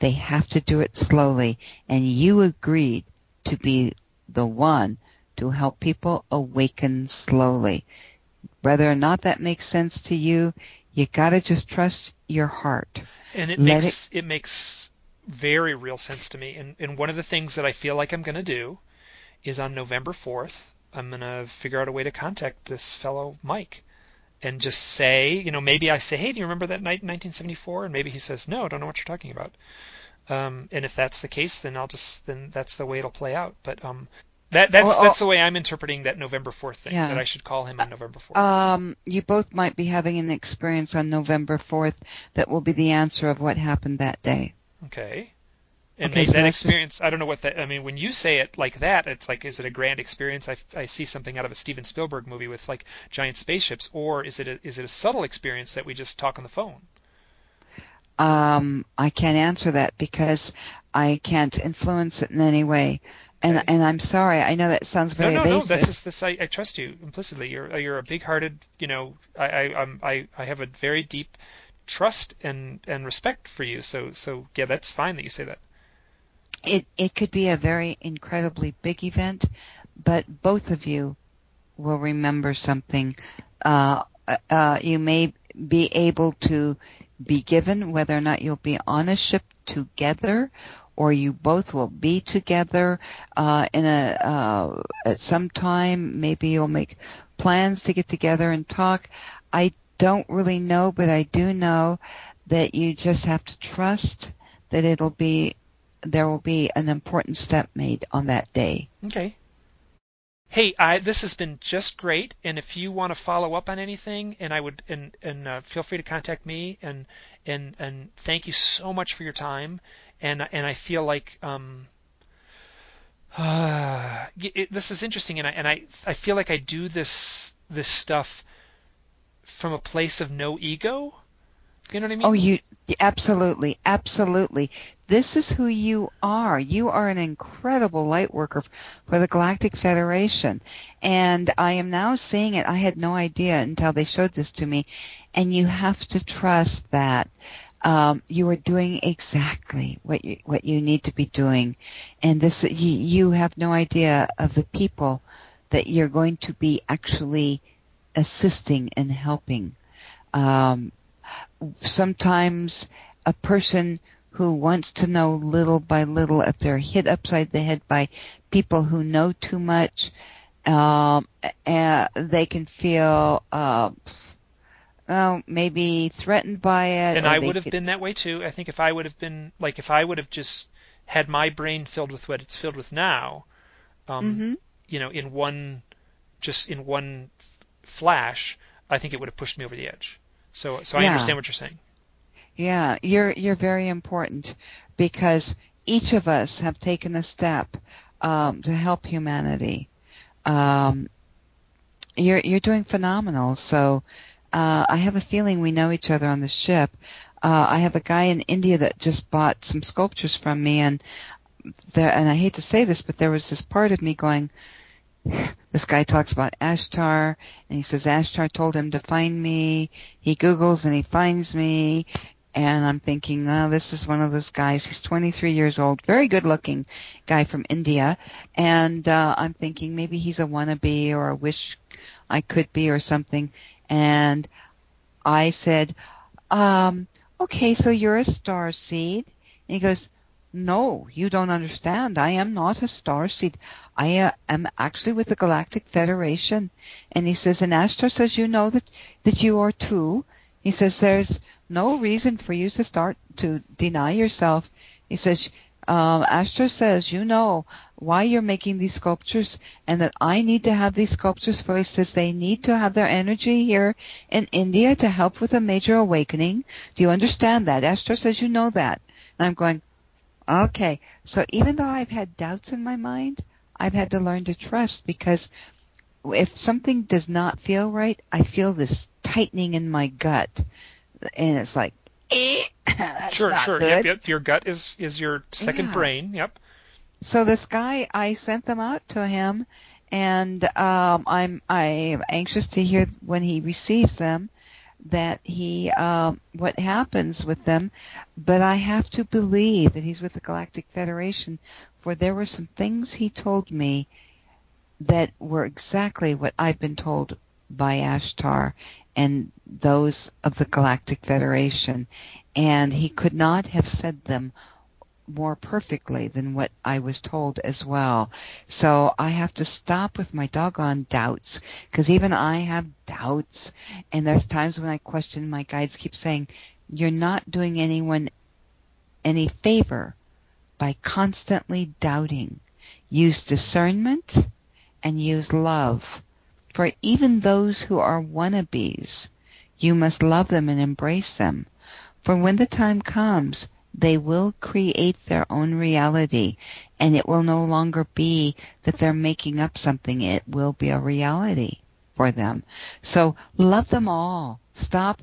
They have to do it slowly, and you agreed to be the one to help people awaken slowly. Whether or not that makes sense to you, you gotta just trust your heart. And it Let makes it, it makes very real sense to me. And, and one of the things that I feel like I'm going to do is on November 4th, I'm going to figure out a way to contact this fellow Mike and just say, you know, maybe I say, hey, do you remember that night in 1974? And maybe he says, no, I don't know what you're talking about. Um, and if that's the case, then I'll just then that's the way it'll play out. But um, that that's or, that's the way I'm interpreting that November 4th thing. Yeah. That I should call him on November 4th. Um, you both might be having an experience on November 4th that will be the answer of what happened that day. Okay. And okay, so that experience, just... I don't know what that, I mean, when you say it like that, it's like, is it a grand experience? I, I see something out of a Steven Spielberg movie with like giant spaceships, or is it a, is it a subtle experience that we just talk on the phone? Um, I can't answer that because I can't influence it in any way. And Okay. and I'm sorry. I know that sounds very no, no, no. evasive. That's just this. I, I trust you implicitly. You're you're a big-hearted. You know, I I I'm, I I have a very deep trust and and respect for you. So so yeah, that's fine that you say that. it it could be a very incredibly big event, but both of you will remember something. Uh, uh, you may be able to be given whether or not you'll be on a ship together, or you both will be together uh, in a uh, at some time. Maybe you'll make plans to get together and talk. I don't really know, but I do know that you just have to trust that it'll be there will be an important step made on that day. Okay. Hey, I, this has been just great, and if you want to follow up on anything, and I would, and and uh, feel free to contact me, and and and thank you so much for your time, and and I feel like um, it, this is interesting, and I and I I feel like I do this this stuff from a place of no ego. You know what I mean? Oh, you absolutely, absolutely. This is who you are. You are an incredible light worker for the Galactic Federation, and I am now seeing it. I had no idea until they showed this to me, and you have to trust that um, you are doing exactly what you what you need to be doing, and this you, you have no idea of the people that you're going to be actually assisting and helping. Um, sometimes a person who wants to know little by little, if they're hit upside the head by people who know too much, um, uh, they can feel, uh, well, maybe threatened by it. and I would have could- been that way too. I think if I would have been like if I would have just had my brain filled with what it's filled with now, um, Mhm. you know, in one just in one flash, I think it would have pushed me over the edge. So so I Yeah. understand what you're saying. Yeah, you're you're very important because each of us have taken a step um, to help humanity. Um, you're you're doing phenomenal. So uh, I have a feeling we know each other on the ship. Uh, I have a guy in India that just bought some sculptures from me, and there. And I hate to say this, but there was this part of me going. This guy talks about Ashtar, and he says Ashtar told him to find me. He Googles and he finds me, and I'm thinking, oh, this is one of those guys. He's 23 years old, very good looking guy from India, and uh, I'm thinking maybe he's a wannabe or a wish I could be or something. And I said, um, okay, so you're a star seed. And he goes, no, you don't understand. I am not a star seed. I uh, am actually with the Galactic Federation. And he says, and Ashtar says, you know that, that you are too. He says, there's no reason for you to start to deny yourself. He says, um, Ashtar says, you know why you're making these sculptures and that I need to have these sculptures for, he says, they need to have their energy here in India to help with a major awakening. Do you understand that? Ashtar says, you know that. And I'm going, okay. So even though I've had doubts in my mind, I've had to learn to trust because if something does not feel right, I feel this tightening in my gut. And it's like, eh, sure, sure. good. Yep, yep. Your gut is is your second Yeah. brain. Yep. So this guy, I sent them out to him, and um, I'm I'm anxious to hear when he receives them that he um, what happens with them. But I have to believe that he's with the Galactic Federation, for there were some things he told me that were exactly what I've been told by Ashtar and those of the Galactic Federation, and he could not have said them more perfectly than what I was told as well. So I have to stop with my doggone doubts because even I have doubts and there's times when I question my guides keep saying, you're not doing anyone any favor by constantly doubting. Use discernment and use love. For even those who are wannabes, you must love them and embrace them. For when the time comes, they will create their own reality and it will no longer be that they're making up something. It will be a reality for them. So love them all. Stop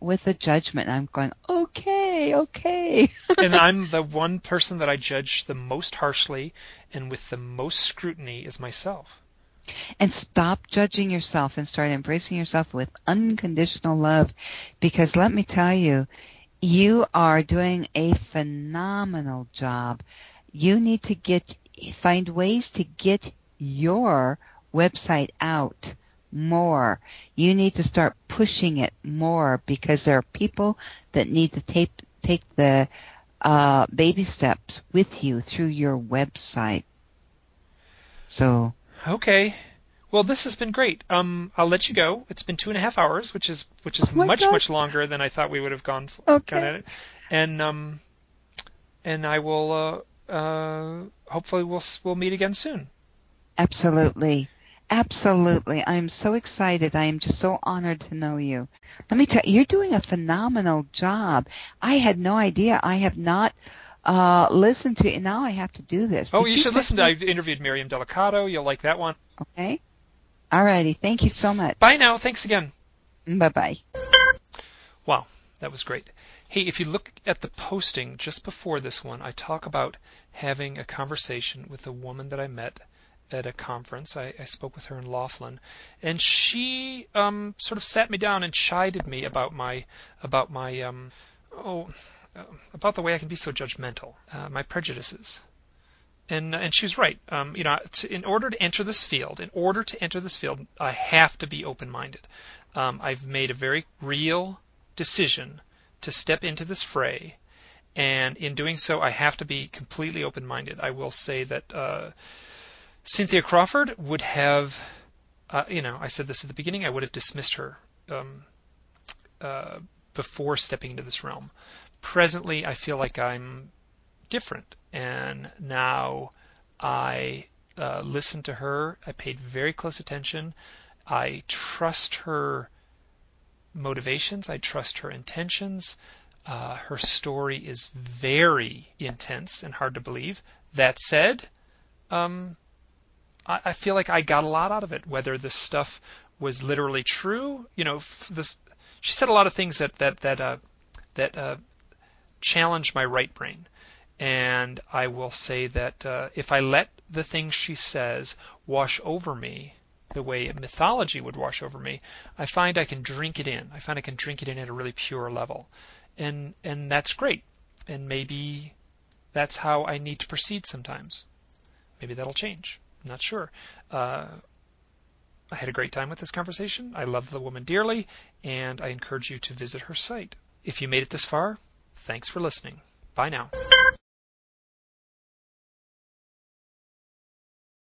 with the judgment. I'm going, okay, okay, and I'm the one person that I judge the most harshly and with the most scrutiny is myself. And stop judging yourself and start embracing yourself with unconditional love because let me tell you, you are doing a phenomenal job. You need to get find ways to get your website out more. You need to start pushing it more because there are people that need to take take the uh, baby steps with you through your website. So okay. Well, this has been great. Um, I'll let you go. It's been two and a half hours, which is which is Oh much God. much longer than I thought we would have gone. For, Okay. gone at it. And um, and I will uh, uh, hopefully we'll we'll meet again soon. Absolutely. Absolutely. I'm so excited. I am just so honored to know you. Let me tell you, you're doing a phenomenal job. I had no idea. I have not uh listened to it. Now I have to do this. Oh, Did you should listen to. I me- interviewed Myriam Delicado. You'll like that one. Okay. All righty. Thank you so much. Bye now. Thanks again. Bye bye. Wow, that was great. Hey, if you look at the posting just before this one, I talk about having a conversation with a woman that I met at a conference. I, I spoke with her in Laughlin, and she um, sort of sat me down and chided me about my about my um, oh uh, about the way I can be so judgmental, uh, my prejudices. And and she was right. Um, you know, to, in order to enter this field, in order to enter this field, I have to be open-minded. Um, I've made a very real decision to step into this fray, and in doing so, I have to be completely open-minded. I will say that uh, Cynthia Crawford would have, uh, you know, I said this at the beginning, I would have dismissed her um, uh, before stepping into this realm. Presently, I feel like I'm different, and now I uh, listen to her. I paid very close attention. I trust her motivations. I trust her intentions. Uh, her story is very intense and hard to believe. That said, um, I, I feel like I got a lot out of it. Whether this stuff was literally true, you know, f- this she said a lot of things that that that uh, that uh, challenged my right brain. And I will say that uh, if I let the things she says wash over me, the way mythology would wash over me, I find I can drink it in. I find I can drink it in at a really pure level, and and that's great. And maybe that's how I need to proceed sometimes. Maybe that'll change. I'm not sure. Uh, I had a great time with this conversation. I love the woman dearly, and I encourage you to visit her site. If you made it this far, thanks for listening. Bye now.